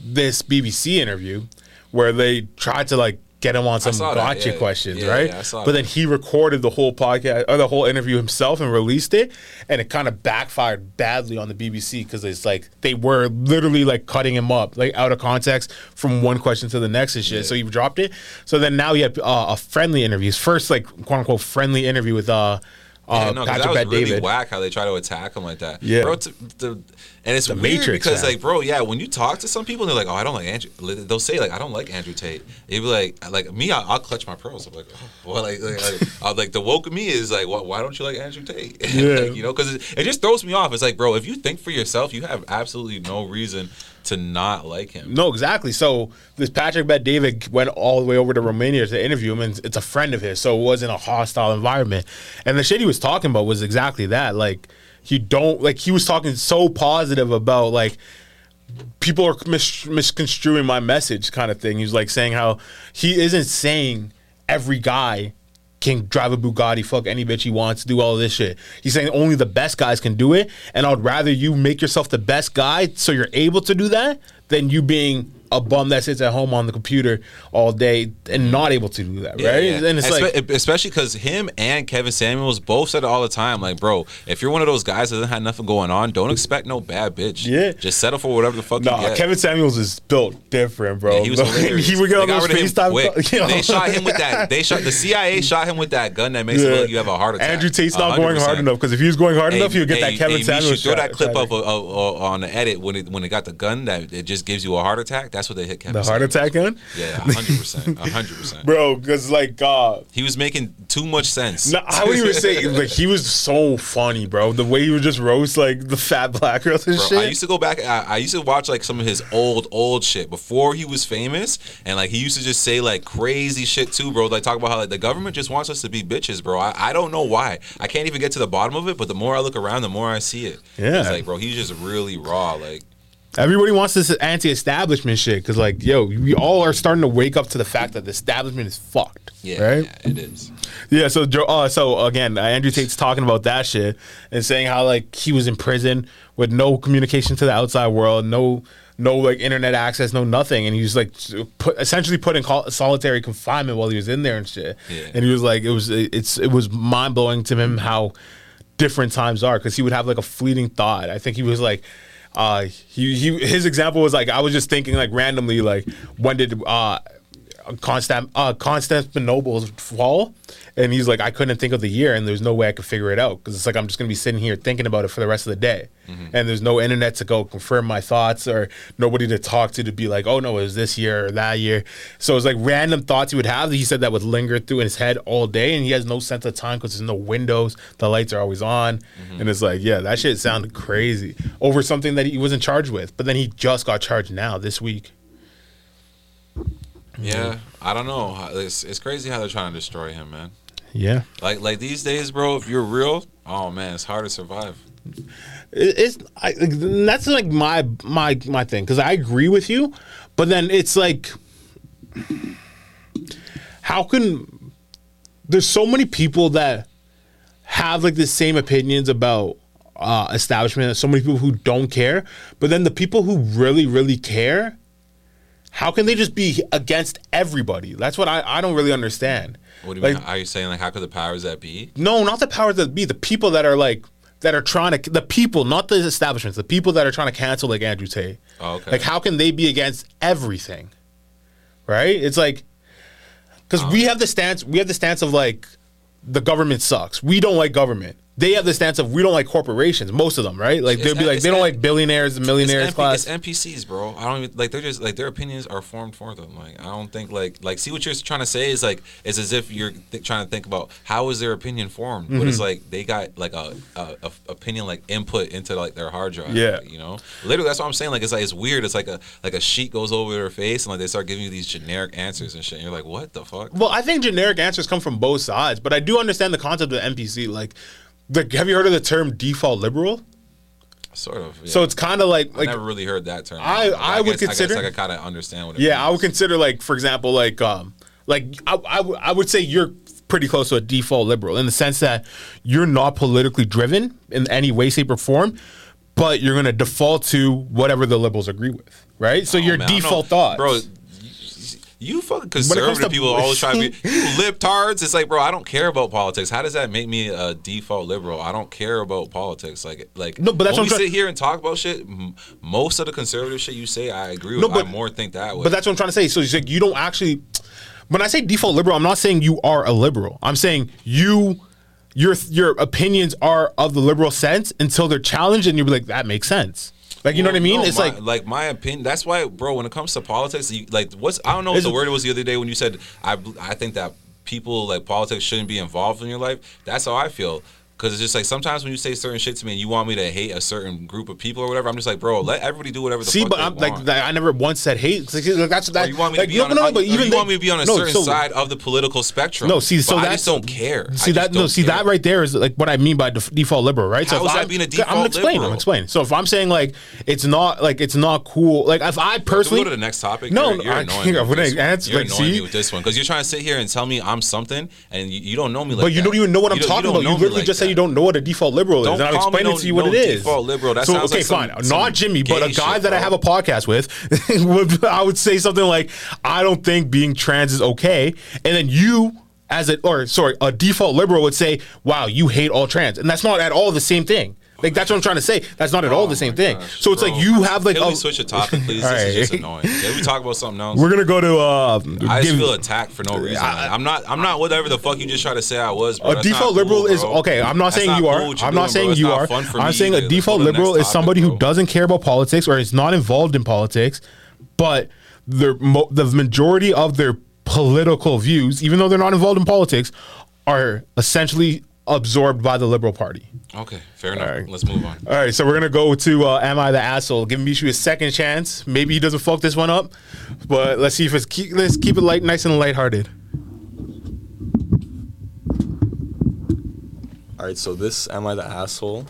this BBC interview where they tried to like get him on some gotcha yeah. questions, Yeah, right? yeah, but that. then he recorded the whole podcast or the whole interview himself and released it, and it kind of backfired badly on the BBC because it's like they were literally like cutting him up like out of context from one question to the next and shit. So he dropped it. So then now he had uh, a friendly interview, his first like quote unquote friendly interview with uh. Yeah, Uh, no, 'cause Patrick that was really David. whack how they try to attack him like that. Yeah. bro. T- the, and it's The weird Matrix, because man. like, bro, yeah, when you talk to some people, they're like, "Oh, I don't like Andrew." They'll say like, "I don't like Andrew Tate." They'd be like, "Like me, I'll, I'll clutch my pearls." I'm like, oh, "Well, like, like, like, like the woke me is like, why, why don't you like Andrew Tate?" Yeah. Like, you know, because it, it just throws me off. It's like, bro, if you think for yourself, you have absolutely no reason to not like him. No, exactly. So this Patrick Bet David went all the way over to Romania to interview him, and it's a friend of his, so it wasn't a hostile environment. And the shit he was talking about was exactly that. Like he don't like he was talking so positive about like people are mis- misconstruing my message, kind of thing. He was like saying how he isn't saying every guy can drive a Bugatti, fuck any bitch he wants, do all this shit. He's saying only the best guys can do it, and I'd rather you make yourself the best guy so you're able to do that than you being a bum that sits at home on the computer all day and not able to do that, Yeah, right? yeah. And it's Espe- like especially because him and Kevin Samuels both said it all the time. Like, bro, if you're one of those guys that doesn't have nothing going on, don't expect no bad bitch. Yeah. just settle for whatever the fuck Nah, you Kevin Samuels is built different, bro. Yeah, he was he would get on those rid of him FaceTime. quick. calls- Yo. They shot him with that. They shot the CIA shot him with that gun that makes it look like you have a heart attack. Andrew Tate's not 100%. going hard enough because if he was going hard Hey, enough, he would get hey, that Kevin hey, Samuels. You throw shot- that clip shot. up uh, uh, on the edit when it when it got the gun that it just gives you a heart attack. That's what they hit Kevin. The heart attack gun, Yeah, hundred percent, hundred percent. bro. Because like, uh, He was making too much sense. No, I would even say like he was so funny, bro. The way he would just roast like the fat black girls and Bro, shit. I used to go back. I, I used to watch like some of his old, old shit before he was famous, and like he used to just say like crazy shit too, bro. Like talk about how like the government just wants us to be bitches, bro. I, I don't know why. I can't even get to the bottom of it, but the more I look around, the more I see it. Yeah. it's like, bro, he's just really raw. Like, Everybody wants this anti-establishment shit because like, yo, we all are starting to wake up to the fact that the establishment is fucked. yeah, right. yeah, it is. Yeah, so Joe, uh, so again, uh, Andrew Tate's talking about that shit and saying how like he was in prison with no communication to the outside world, no no like internet access, no nothing, and he was like put, essentially put in solitary confinement while he was in there and shit. Yeah. And he was like, it was it's it was mind blowing to him how different times are because he would have like a fleeting thought. I think he was like. Uh, he, he his example was like I was just thinking like randomly like when did uh Constant uh Constantinople's fall, and he's like, I couldn't think of the year, and there's no way I could figure it out because it's like I'm just gonna be sitting here thinking about it for the rest of the day, and there's no internet to go confirm my thoughts or nobody to talk to to be like, oh no, it was this year or that year. So it's like random thoughts he would have. That he said that would linger through in his head all day, and he has no sense of time because there's no windows, the lights are always on, and it's like, yeah, that shit sounded crazy over something that he wasn't charged with, but then he just got charged now this week. Yeah, I don't know. It's, it's crazy how they're trying to destroy him, man. Yeah. Like like these days, bro. If you're real, oh man, it's hard to survive. it's I, that's like my my my thing because I agree with you, but then it's like, how can there's so many people that have like the same opinions about uh, establishment, and so many people who don't care, but then the people who really really care, how can they just be against everybody? That's what I I don't really understand. What do you Like, mean? Are you saying like how could the powers that be? no, not the powers that be. The people that are like that are trying to the people, not the establishments. The people that are trying to cancel like Andrew Tate. Oh, okay. Like, how can they be against everything? Right? It's like because we um. have the stance. We have the stance of like the government sucks. We don't like government. They have the stance of we don't like corporations. Most of them, right? Like they'll be like they don't like billionaires, and millionaires it's, class. It's NPCs, bro. I don't even like. They're just like their opinions are formed for them. Like I don't think like like see what you're trying to say is like it's as if you're th- trying to think about how is their opinion formed, but Mm-hmm. it's like they got like a, a, a opinion like input into like their hard drive. Yeah. you know, literally that's what I'm saying. Like it's like it's weird. It's like a like a sheet goes over their face and like they start giving you these generic answers and shit. And you're like, what the fuck? Well, I think generic answers come from both sides, but I do understand the concept of NPC. Like, like have you heard of the term default liberal? Sort of. Yeah. So it's kind of like I like never really heard that term. I- But I would guess, consider- I guess I kind of understand what. It yeah, I would consider like for example like um like I I would- I would say you're pretty close to a default liberal in the sense that you're not politically driven in any way, shape, or form, but you're gonna default to whatever the liberals agree with, right? So your Oh, man, default know. thoughts, bro. You fucking conservative people always try to be you libtards. It's like, bro, I don't care about politics. How does that make me a default liberal? I don't care about politics. Like, like No, but that's when what we I'm try- sit here and talk about shit. m- Most of the conservative shit you say, I agree with. No, but- I more think that way. But that's what I'm trying to say. So it's like you don't actually. When I say default liberal, I'm not saying you are a liberal. I'm saying you, your your opinions are of the liberal sense until they're challenged, and you'll be like, that makes sense. Like you know what I mean? No, it's my, like like my opinion. That's why, bro. When it comes to politics, you, like what's I don't know what the word was the other day when you said I I think that people like politics shouldn't be involved in your life. That's how I feel. Cause it's just like sometimes when you say certain shit to me and you want me to hate a certain group of people or whatever, I'm just like, bro, let everybody do whatever the See, but they I'm want. like I never once said hate. Like, that's Or that. you want me like, to be no, on, no, no, a, but even you they- want me to be on a no, certain so- side of the political spectrum. No, see, so I just don't care. See that? No, see care. that right there is like what I mean by def- default liberal, right? How if is that I'm- being a I'm default explaining. I'm liberal? explaining. So if I'm saying like it's not like it's not cool, like if I personally go to the next topic? No, you're, you're I annoying me with this one. You're annoying me with this one because you're trying to sit here and tell me I'm something, and you, don't know me like But you don't even know what I'm talking about. You literally just that. you don't know what a default liberal is, Don't and I'm call me explaining to you what no it is. default liberal. That so sounds okay, like some- fine. some Not Jimmy, but a guy shit, that I have a podcast with, would- I would say something like, "I don't think being trans is okay," and then you. As a or sorry, a default liberal would say, "Wow, you hate all trans," and that's not at all the same thing. Like that's what I'm trying to say. That's not at all the same thing. Oh Gosh, so it's bro. like you have like Can we a- switch a topic, please? This is just annoying. Can we talk about something else? We're gonna go to uh, I just feel attacked for no reason. I-. I'm not. I'm not whatever the fuck you just try to say I was. Bro. A That's default liberal cool, is okay. I'm not That's saying you are. cool I'm not doing, saying you are. I'm saying a default liberal is somebody who doesn't care about politics or is not involved in politics, but the the majority of their political views, even though they're not involved in politics, are essentially absorbed by the liberal party. Okay, fair enough. right. Let's move on. All right, so we're gonna go to uh, "Am I the asshole?" Give Mishu a second chance. Maybe he doesn't fuck this one up, but let's see if it's keep, let's keep it light, nice and lighthearted. All right, so this "Am I the Asshole"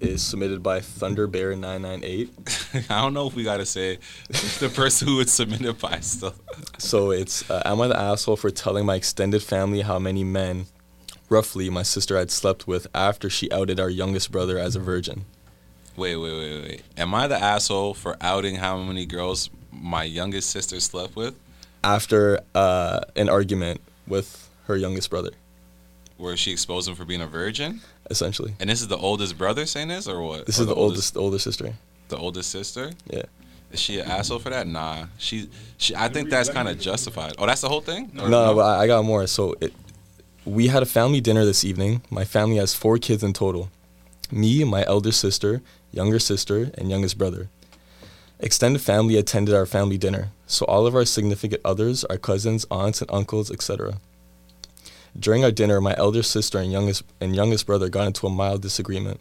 is submitted by Thunder Bear nine nine eight. I don't know if we gotta say the person who would submit it by still. So it's uh, "Am I the asshole for telling my extended family how many men, roughly, my sister had slept with after she outed our youngest brother as a virgin?" Wait, wait, wait, wait. Am I the asshole for outing how many girls my youngest sister slept with? After uh, an argument with her youngest brother, Where she exposed him for being a virgin? essentially. And this is the oldest brother saying this, or what? This Or is the oldest older sister. The oldest sister. Yeah. Is she an asshole for that? Nah. She. She. I think that's kind of justified. Oh, that's the whole thing. Or No, but I I got more. So it, we had a family dinner this evening. My family has four kids in total. Me, my elder sister, younger sister, and youngest brother. Extended family attended our family dinner, so all of our significant others, our cousins, aunts, and uncles, etc. During our dinner, my elder sister and youngest and youngest brother got into a mild disagreement.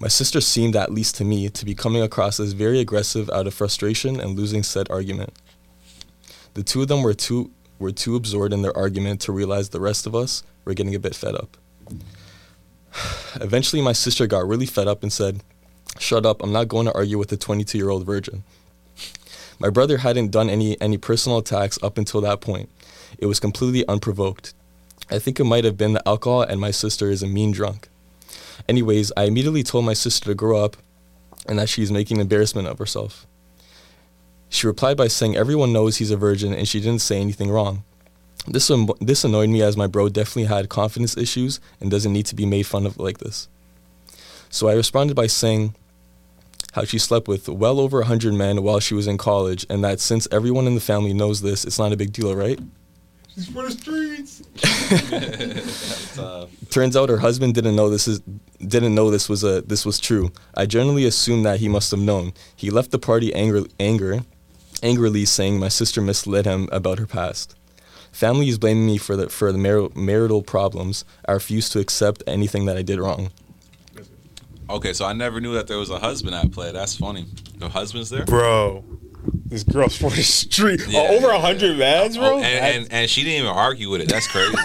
My sister seemed, at least to me, to be coming across as very aggressive out of frustration and losing said argument. The two of them were too were too absorbed in their argument to realize the rest of us were getting a bit fed up. Eventually, my sister got really fed up and said, Shut up, I'm not going to argue with a 22 year old virgin. My brother hadn't done any, any personal attacks up until that point. It was completely unprovoked. I think it might have been the alcohol, and my sister is a mean drunk. Anyways, I immediately told my sister to grow up and that she's making embarrassment of herself. She replied by saying everyone knows he's a virgin and she didn't say anything wrong. This, um, this annoyed me as my bro definitely had confidence issues and doesn't need to be made fun of like this. So I responded by saying how she slept with well over 100 men while she was in college and that since everyone in the family knows this, it's not a big deal, right? She's for the streets. Turns out her husband didn't know this is didn't know this was a this was true. I generally assumed that he must have known. He left the party anger, anger angrily saying my sister misled him about her past. Family is blaming me for the for the mar- marital problems. I refuse to accept anything that I did wrong. Okay, so I never knew that there was a husband at play. That's funny. The husband's there. Bro. This girl's for the street. Yeah. Oh, over a hundred mans, bro. Oh, and, and and she didn't even argue with it. That's crazy.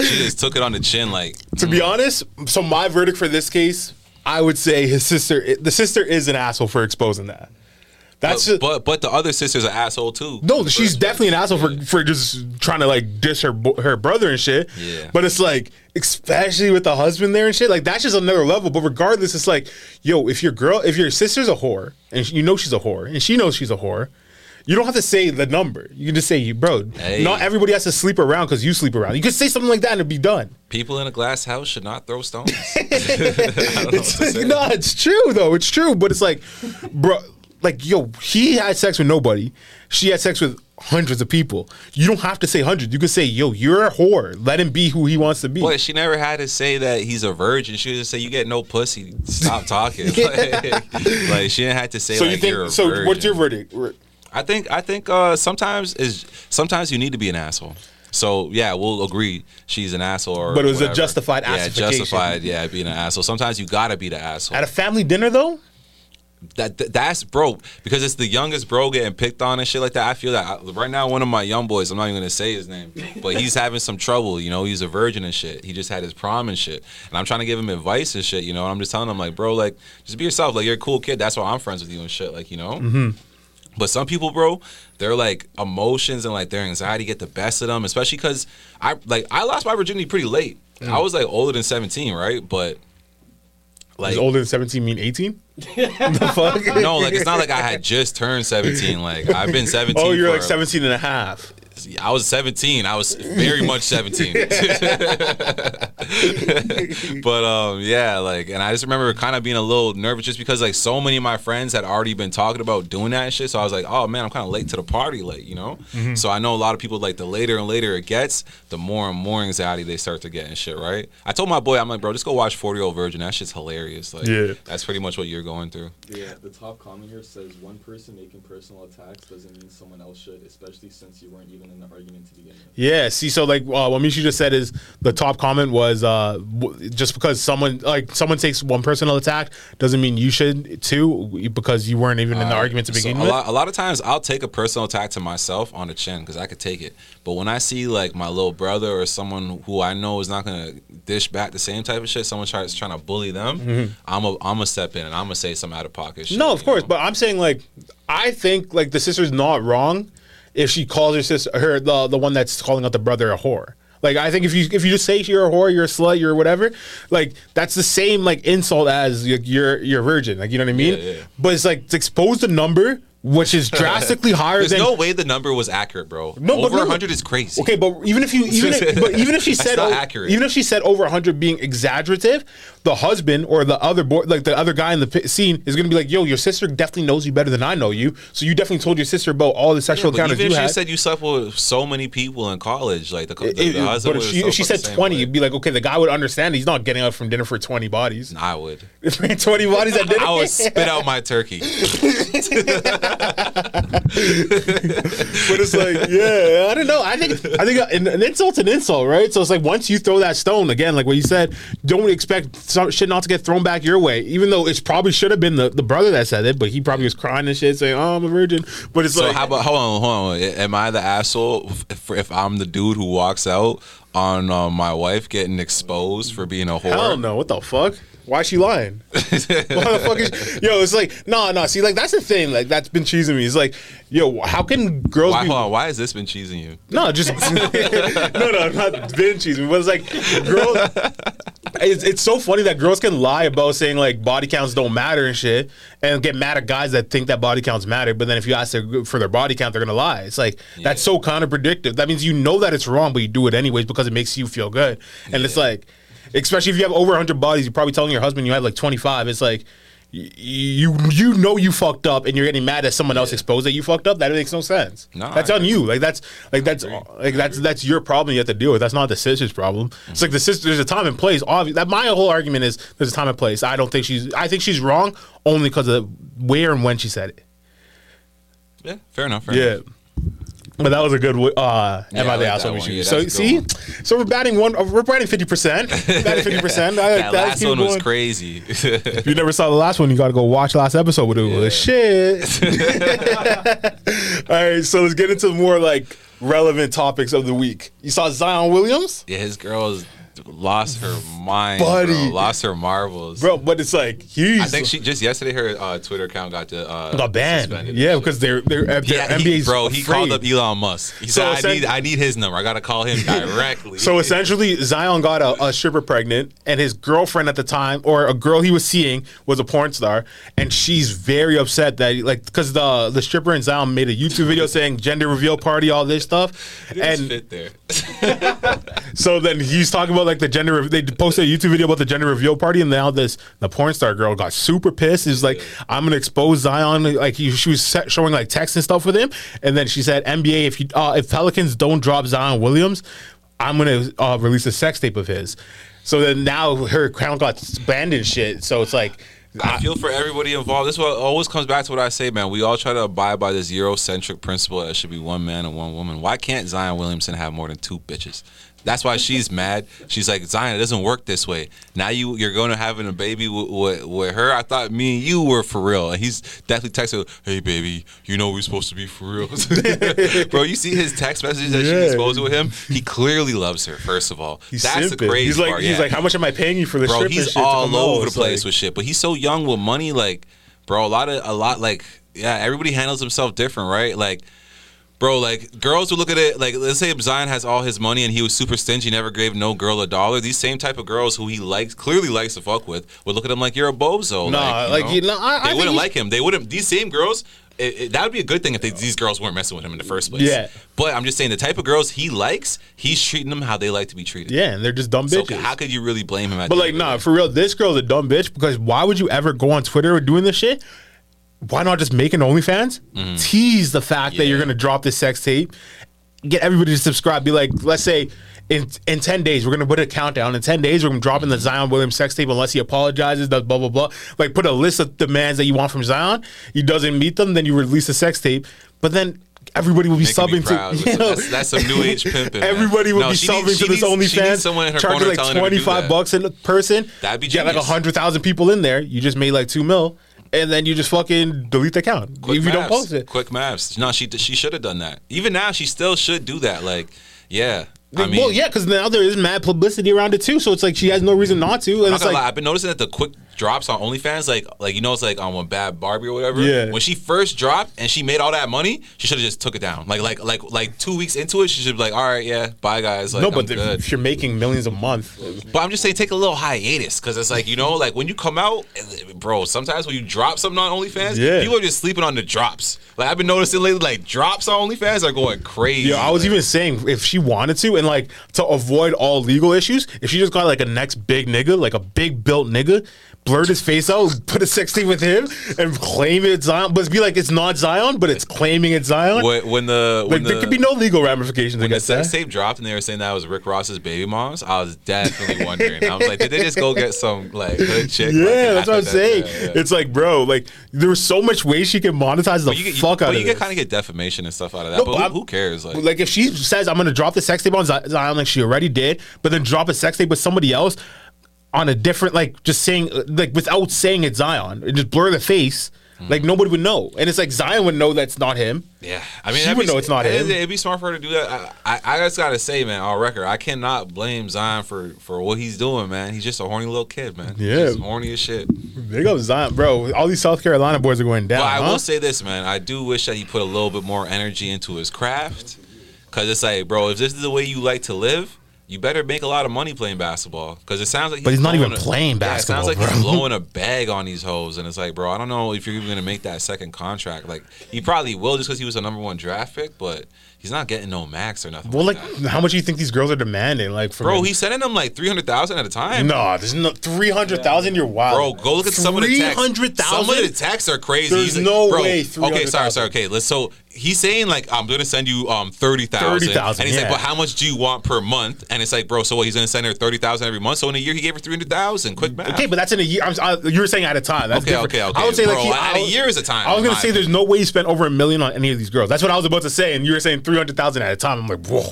she just took it on the chin, like to be mm. honest, so my verdict for this case, I would say his sister. The sister is an asshole for exposing that. That's but, just, but but the other sister's an asshole too. no. She's definitely an asshole for, for just trying to like diss her her brother and shit. Yeah. But it's like, especially with the husband there and shit, like that's just another level. But regardless, it's like, yo, if your girl, if your sister's a whore and you know she's a whore and she knows she's a whore. You don't have to say the number. You can just say, bro, Hey. not everybody has to sleep around because you sleep around. You could say something like that and it'd be done. People in a glass house should not throw stones. I don't know what to It's, no, it's true though. It's true, but it's like, bro, like yo, he had sex with nobody. She had sex with hundreds of people. You don't have to say hundreds. You can say, yo, you're a whore. Let him be who he wants to be. But she never had to say that he's a virgin. She would just say, "You get no pussy. Stop talking." like, like, she didn't have to say so like you think? you're a So virgin. what's your verdict? I think I think uh, sometimes is sometimes you need to be an asshole. So yeah, we'll agree she's an asshole. Or But it was a whatever. justified Yeah, justified. Yeah, being an asshole. Sometimes you gotta be the asshole. At a family dinner though, that, that that's bro because it's the youngest bro getting picked on and shit like that. I feel that I, right now. One of my young boys, I'm not even gonna say his name, but he's having some trouble. You know, he's a virgin and shit. He just had his prom and shit, and I'm trying to give him advice and shit. You know, and I'm just telling him like, bro, like just be yourself. Like you're a cool kid. That's why I'm friends with you and shit. Like you know. Mm-hmm. But some people, bro, their like emotions and like their anxiety get the best of them, especially because I like I lost my virginity pretty late. Mm. I was like older than 17, right? But like is older than seventeen mean eighteen? The fuck? no, like it's not like I had just turned 17. Like I've been 17. Oh, you're for- like 17 and a half. I was 17. I was very much 17. but um, yeah, like, and I just remember kind of being a little nervous just because like so many of my friends had already been talking about doing that shit. So I was like, oh man, I'm kind of late to the party, like you know. Mm-hmm. So I know a lot of people like the later and later it gets, the more and more anxiety they start to get and shit, right? I told my boy, I'm like, bro, just go watch 40 Year Old Virgin. That shit's hilarious. Like, Yeah. that's pretty much what you're going through. Yeah, the top comment here says one person making personal attacks doesn't mean someone else should, especially since you weren't even in the argument to begin with. Yeah, see, so like uh, what Misha just said is the top comment was uh, w- just because someone like someone takes one personal attack doesn't mean you should too because you weren't even in the argument to So begin a with. lot, a lot of times I'll take a personal attack to myself on the chin because I could take it. But when I see like my little brother or someone who I know is not gonna dish back the same type of shit, someone tries trying to bully them, I'm a I'm gonna step in and I'm gonna say some out of pocket shit. Mm-hmm. no, of course, know? but I'm saying like I think like the sister's not wrong if she calls her sister her the the one that's calling out the brother a whore. Like I think if you if you just say you're a whore, you're a slut, you're whatever, like that's the same like insult as you're you're, you're a virgin. Like you know what I mean? Yeah, yeah. But it's like to expose the number, which is drastically higher There's than no way the number was accurate, bro. No, but Over no, 100 is crazy. Okay, but even if you even if, but even if she said not o- accurate. even if she said over 100 being exaggerative, the husband or the other boy like the other guy in the scene is going to be like, "Yo, your sister definitely knows you better than I know you. So you definitely told your sister about all the sexual but encounters even you if she said you slept with so many people in college, like the, the, It- the husband but if she, if she said 20, way. you'd be like, okay, the guy would understand. He's not getting up from dinner for 20 bodies. I would. 20 bodies at dinner. I would spit out my turkey. but it's like, yeah, I don't know. I think I think uh, an, an insult's an insult, right? So it's like once you throw that stone again, like what you said, don't expect some shit not to get thrown back your way. Even though it probably should have been the, the brother that said it, but he probably was crying and shit, saying, "Oh, I'm a virgin." But it's So like, how about hold on, hold on. Am I the asshole if, if I'm the dude who walks out on uh, my wife getting exposed for being a whore. Hell no! What the fuck? Why is she lying? Why the fuck is yo? It's like no, no. See, like that's the thing. Like that's been cheesing me. It's like yo, how can girls Why, be? hold on, why has this been cheesing you? No, just no, no, not been cheesing. But it's like girls. It's, it's so funny that girls can lie about saying like body counts don't matter and shit, and get mad at guys that think that body counts matter. But then if you ask their, for their body count, they're gonna lie. It's like that's so counterproductive. That means you know that it's wrong, but you do it anyways because it makes you feel good. And it's like, especially if you have over 100 bodies, you're probably telling your husband you have like 25. It's like. y- You you know you fucked up and you're getting mad at someone else exposed that you fucked up. That makes no sense. No, that's I on agree. you. Like that's like that's agree. like that's that's your problem you have to deal with. That's not the sister's problem. It's like the sister. There's a time and place. Obviously, that my whole argument is there's a time and place. I don't think she's. I think she's wrong only because of where and when she said it. Yeah, fair enough. Fair Yeah. enough. But that was a good uh, Yeah, am I I the like asshole that we one. shoot? Yeah, so good see, so we're batting one. We're batting fifty percent. Batting fifty percent. That last one was crazy. If you never saw the last one, you got to go watch last episode with it was shit. All right, so let's get into more like relevant topics of the week. You saw Zion Williams, yeah, his girl's lost her mind, Buddy. bro. Lost her marbles. bro, but it's like he's I think she just yesterday her uh, Twitter account got to, uh, got banned. Yeah, because they're they're, they're yeah, he, NBA's bro, he afraid. called up Elon Musk. He So said, "I need, I need his number. I got to call him directly." So essentially, Zion got a, a stripper pregnant, and his girlfriend at the time, or a girl he was seeing, was a porn star, and she's very upset that like because the the stripper and Zion made a YouTube video saying gender reveal party, all this stuff, It and fit there. so then he's talking about like the gender. They posted a YouTube video about the gender reveal party, and now this the porn star girl got super pissed. Is like, I'm gonna expose Zion. Like he, she was set, showing like text and stuff with him, and then she said, NBA, if you uh, if Pelicans don't drop Zion Williams, I'm gonna uh, release a sex tape of his. So then now her account got banned and shit. So it's like. I feel for everybody involved. This is what always comes back to what I say, man. We all try to abide by this Eurocentric principle that it should be one man and one woman. Why can't Zion Williamson have more than two bitches? That's why she's mad. She's like, Zion, it doesn't work this way. Now you you're going to having a baby with, with, with her. I thought me and you were for real. And he's definitely texting, hey baby, you know we're supposed to be for real, bro. You see his text messages that she Yeah. exposed with him. He clearly loves her. First of all, He's that's the crazy He's like, part. he's yeah. like, how much am I paying you for this? bro. He's all over the place like- with shit. But he's so young with money, like, bro. A lot of a lot like, yeah. Everybody handles himself different, right? Like, bro, like girls would look at it like, let's say Zion has all his money and he was super stingy, never gave no girl a dollar. These same type of girls who he likes, clearly likes to fuck with, would look at him like you're a bozo. Nah, like, know? you know, I- I they wouldn't like him. They wouldn't. These same girls. It, it- that would be a good thing if they, these girls weren't messing with him in the first place. Yeah. But I'm just saying the type of girls he likes, he's treating them how they like to be treated. yeah, and they're just dumb So bitches. how could you really blame him? At But like, nah, for real, this girl's a dumb bitch because why would you ever go on Twitter doing this shit? Why not just make an OnlyFans? Tease the fact that you're Mm-hmm. Gonna drop this sex tape, get everybody to subscribe. Be like, let's say in in ten days we're gonna put a countdown. In ten days we're gonna drop in the Zion Williams sex tape unless he apologizes, does blah blah blah. Like put a list of demands that you want from Zion. He doesn't meet them, then you release a sex tape. But then. Everybody will be Making subbing to you know, That's- that's some new age pimping. Everybody will No, be subbing needs- to this needs- she needs OnlyFans, someone in her charging like telling her to do twenty five bucks a person. That'd be You got like genius. hundred thousand people in there. You just made like two mil, and then you just fucking delete the account Quick if you don't post it. Quick maps. No, she she should have done that. Even now, she still should do that. Like, yeah. I mean, well, yeah, because now there is mad publicity around it too. So it's like she has no reason not to, and it's like lie, I've been noticing that the quick drops on OnlyFans, like like you know, it's like on one Bhad Bhabie or whatever. Yeah. When she first dropped and she made all that money, she should have just took it down. Like like like like two weeks into it, she should be like, all right, yeah, bye guys. Like, no, but if you're making millions a month, But I'm just saying, take a little hiatus because it's like you know, like when you come out, bro. Sometimes when you drop something on OnlyFans, Yeah. people are just sleeping on the drops. Like I've been noticing lately, like drops on OnlyFans are going crazy. Yeah, I was Like, even saying if she wanted to, and like to avoid all legal issues, if she just got like a next big nigga, like a big built nigga, blurred his face out, put a sex tape with him, and claim it's Zion, but be like it's not Zion, but it's claiming it's Zion. when, when the like when there the, could be no legal ramifications when the sex that. tape dropped and they were saying that was Rick Ross's baby moms, I was definitely wondering. I was like, did they just go get some like good chick? Yeah, like, that's what I'm that- saying. yeah, yeah. It's like, bro, like there's so much ways she can monetize the But you get, fuck but out you of get this. kind of get defamation and stuff out of that. No, but but who, who cares? Like, Like if she says I'm gonna drop the sex tape on Zi- Zion like she already did, but then drop a sex tape with somebody else on a different like just saying like without saying it's Zion and just blur the face. Hmm. Like nobody would know, and it's like Zion would know that's not him. Yeah, I mean, She that'd be- know it's not it'd, him. It'd be smart for her to do that. I, I, I just gotta say, man, on record, I cannot blame Zion for for what he's doing, man. He's just a horny little kid, man. Yeah. just horny as shit. Big up Zion, bro. All these South Carolina boys are going down. But I huh? will say this, man. I do wish that he put a little bit more energy into his craft, because it's like, bro, if this is the way you like to live. You better make a lot of money playing basketball because it sounds like. But he's not even a- playing Yeah, it sounds basketball, like bro. he's blowing a bag on these hoes, and it's like, bro, I don't know if you're even gonna make that second contract. Like, he probably will just because he was a number one draft pick, but he's not getting no max or nothing. well, like, like, how much do you think these girls are demanding? Like, bro, him? he's sending them like three hundred thousand at a time. no, there's no three hundred thousand. You're wild, Bro, go look at some of the texts. 300,000? Some of the texts are crazy. There's He's like, no bro, way Okay, sorry, sorry. Okay, let's. So he's saying like, I'm gonna send you um thirty thousand, 30,000, and he's yeah. like, but how much do you want per month? And it's like, bro, so what? He's gonna send her thirty thousand every month. So in a year, he gave her three hundred thousand. Quick math. Okay, but that's in a year. I'm, I, you were saying at a time. That's Okay, different. okay, okay. I would say Bro, like he, at I a was- year is a time, I was gonna say there's no way he spent over a million on any of these girls. That's what I was about to say, and you were saying three hundred thousand at a time. I'm like, whoa.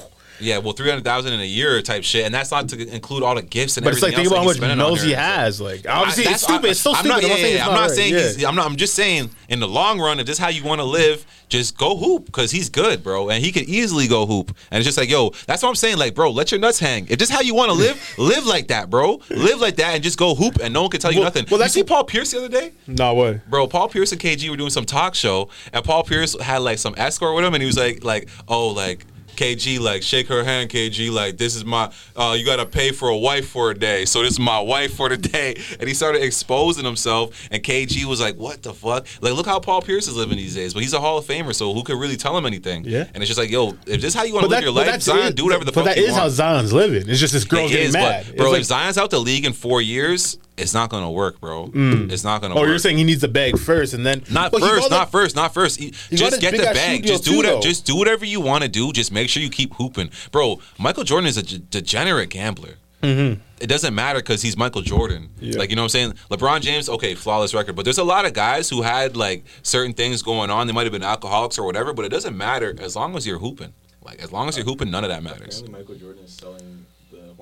Yeah, well, three hundred thousand in a year type shit, and that's not to include all the gifts and But it's like everything think about how much nose he has. Like obviously, I- it's that's- stupid. It's so I'm stupid. Not, I'm not yeah, saying yeah, I'm not right. saying Yeah. he's. I'm not. I'm just saying in the long run, if this is how you want to live, just go hoop because he's good, bro, and he could easily go hoop. And it's just like, yo, that's what I'm saying. Like, bro, let your nuts hang. If this is how you want to live, live like that, bro. Live like that and just go hoop, and no one can tell you Well- nothing. well, you see Paul Pierce the other day. No way. Bro, Paul Pierce and KG were doing some talk show, and Paul Pierce had like some escort with him, and he was like, like, oh, like KG, like shake her hand, KG, like this is my, uh, you gotta pay for a wife for a day, so this is my wife for the day, and he started exposing himself, and KG was like, what the fuck, like look how Paul Pierce is living these days, but he's a Hall of Famer, so who could really tell him anything? Yeah. and it's just like, yo, if this is how you want to live your life, Zion, it. do whatever the but fuck that you is want. how Zion's living. It's just this girl getting is, mad. but bro, It's like- if Zion's out the league in four years, it's not gonna work, bro. It's not gonna oh, work. you're saying he needs the bag first, and then Not first, not that- first, not first. E- got Just get the bag. Just do too, whatever. Just do whatever you want to do. Just make sure you keep hooping, bro. Michael Jordan is a d- degenerate gambler. It doesn't matter because he's Michael Jordan. Mm-hmm. Yeah. Like you know what I'm saying. LeBron James, okay, flawless record, but there's a lot of guys who had like certain things going on. They might have been alcoholics or whatever, but it doesn't matter as long as you're hooping. Like as long as you're hooping, none of that matters. Apparently, Michael Jordan is selling the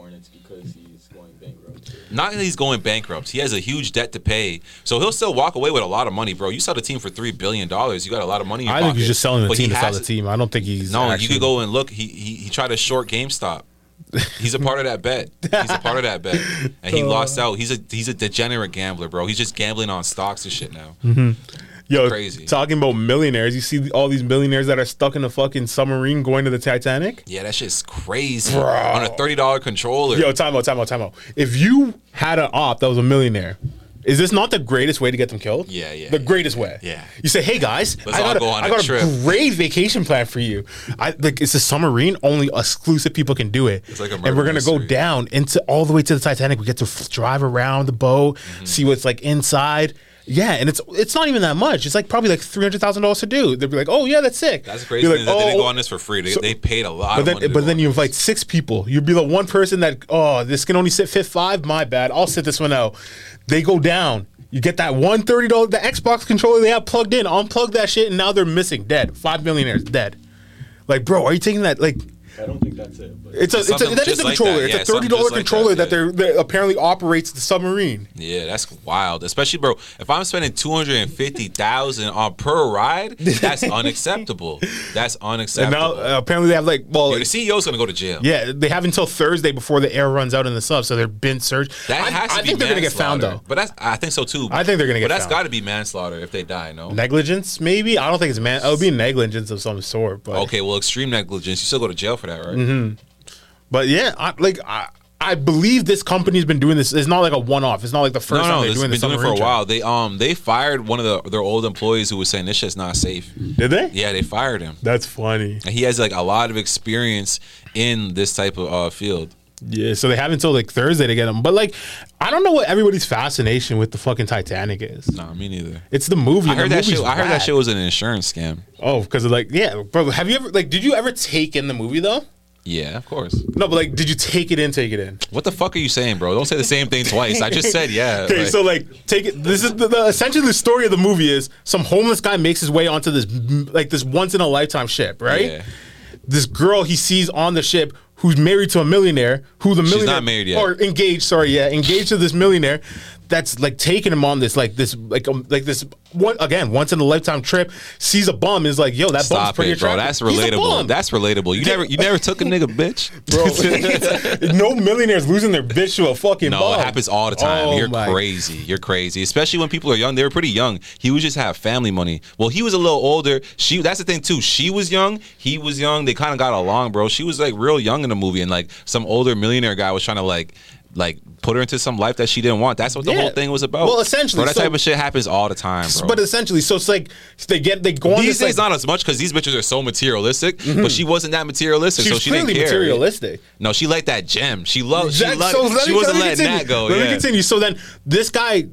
Hornets because he's going bankrupt. Not that he's going bankrupt. He has a huge debt to pay, so he'll still walk away with a lot of money, bro. You sell the team for three billion dollars. You got a lot of money. In your I think he's just selling the But he team to sell has- the team. I don't think he's No, actually- you could go and look. He, he he tried to short GameStop. He's a part of that bet. He's a part of that bet, and he lost uh, out. He's a he's a degenerate gambler, bro. He's just gambling on stocks and shit now. Mm-hmm. Yo, Crazy. talking about millionaires. You see all these millionaires that are stuck in a fucking submarine going to the Titanic. Yeah, that shit's crazy. Bro. On a thirty dollar controller. Yo, time out, time out, time out. If you had an op that was a millionaire, is this not the greatest way to get them killed? Yeah, yeah, The yeah. greatest way. Yeah. You say, hey guys, Let's I got, go a, I a got trip." great vacation plan for you. I like it's a submarine. Only exclusive people can do it. It's like a and we're gonna go down into all the way to the Titanic. We get to f- drive around the boat, Mm-hmm. see what's like inside. Yeah, and it's it's not even that much. It's like probably like three hundred thousand dollars to do. They'd be like, "Oh yeah, that's sick." That's crazy. You're thing they didn't "Oh, go on this for free. They, So- they paid a lot. but of then, money but then you this. invite six people. You'd be the one person that, oh, this can only sit fit five. My bad. I'll sit this one out. They go down. You get that one thirty dollar the Xbox controller they have plugged in. Unplug that shit, and now they're missing, dead. Five millionaires dead. Like, bro, are you taking that? Like, I don't think that's it. But it's a, it's a that is just the like controller. that. Yeah, it's a thirty dollar dollar like controller that, that, they're that apparently operates the submarine. Yeah, that's wild. Especially, bro, if I'm spending two hundred and fifty thousand on per ride, that's unacceptable. That's unacceptable. And unacceptable. now uh, apparently they have like, well, Yo, the CEO's gonna go to jail. yeah, they have until Thursday before the air runs out in the sub, so they're been searched. That I, has to I be think they're gonna get found though. But that's I think so too. I think they're gonna get But that's found. got to be manslaughter if they die. No. negligence maybe i don't think it's man it would be negligence of some sort but Okay, well, extreme negligence. You still go to jail for that, right? Mm-hmm. but yeah I, like i i believe this company's been doing this it's not like a one-off it's not like the first No, time no, they're this doing this been doing it for a while. They um they fired one of the, their old employees who was saying this shit's not safe. did they Yeah, they fired him. that's funny And he has like a lot of experience in this type of uh, field. Yeah so they have until like thursday to get them but like i don't know what everybody's fascination with the fucking titanic is Nah, me neither. it's the movie I heard that shit. I heard that shit was an insurance scam. oh because like yeah bro have you ever like did you ever take in the movie though Yeah, of course. no but like did you take it in take it in What the fuck are you saying, bro? Don't say the same thing twice. I just said yeah. Okay, like- so like, take it. This is the, the essentially the story of the movie is some homeless guy makes his way onto this like this once in a lifetime ship, right? Yeah. This girl he sees on the ship who's married to a millionaire, who the millionaire not married yet. or engaged. Sorry, yeah, engaged to this millionaire. That's like taking him on this like this like um, like this one again once in a lifetime trip sees a bum is like yo that bum's Stop pretty it, bro. attractive. That's He's a relatable. That's relatable. You never, you never took a nigga, bitch. bro. no millionaires losing their bitch to a fucking No, bum. it happens all the time. Oh You're my- crazy. You're crazy. Especially when people are young. They were pretty young. He was just have family money. Well, he was a little older. She that's the thing too. She was young. He was young. They kind of got along, bro. She was like real young in the movie, and like some older millionaire guy was trying to like like put her into some life that she didn't want. That's what the Yeah. whole thing was about. Well, essentially, bro, that so- type of shit happens all the time, bro. But essentially, so it's like they get they go on these this days like, not as much because these bitches are so materialistic. But mm-hmm. she wasn't that materialistic, she so she didn't care. materialistic. No, she liked that gem. She loved. She, loved, so let she me- wasn't let letting continue. that go. Let yeah. me continue. So then this guy,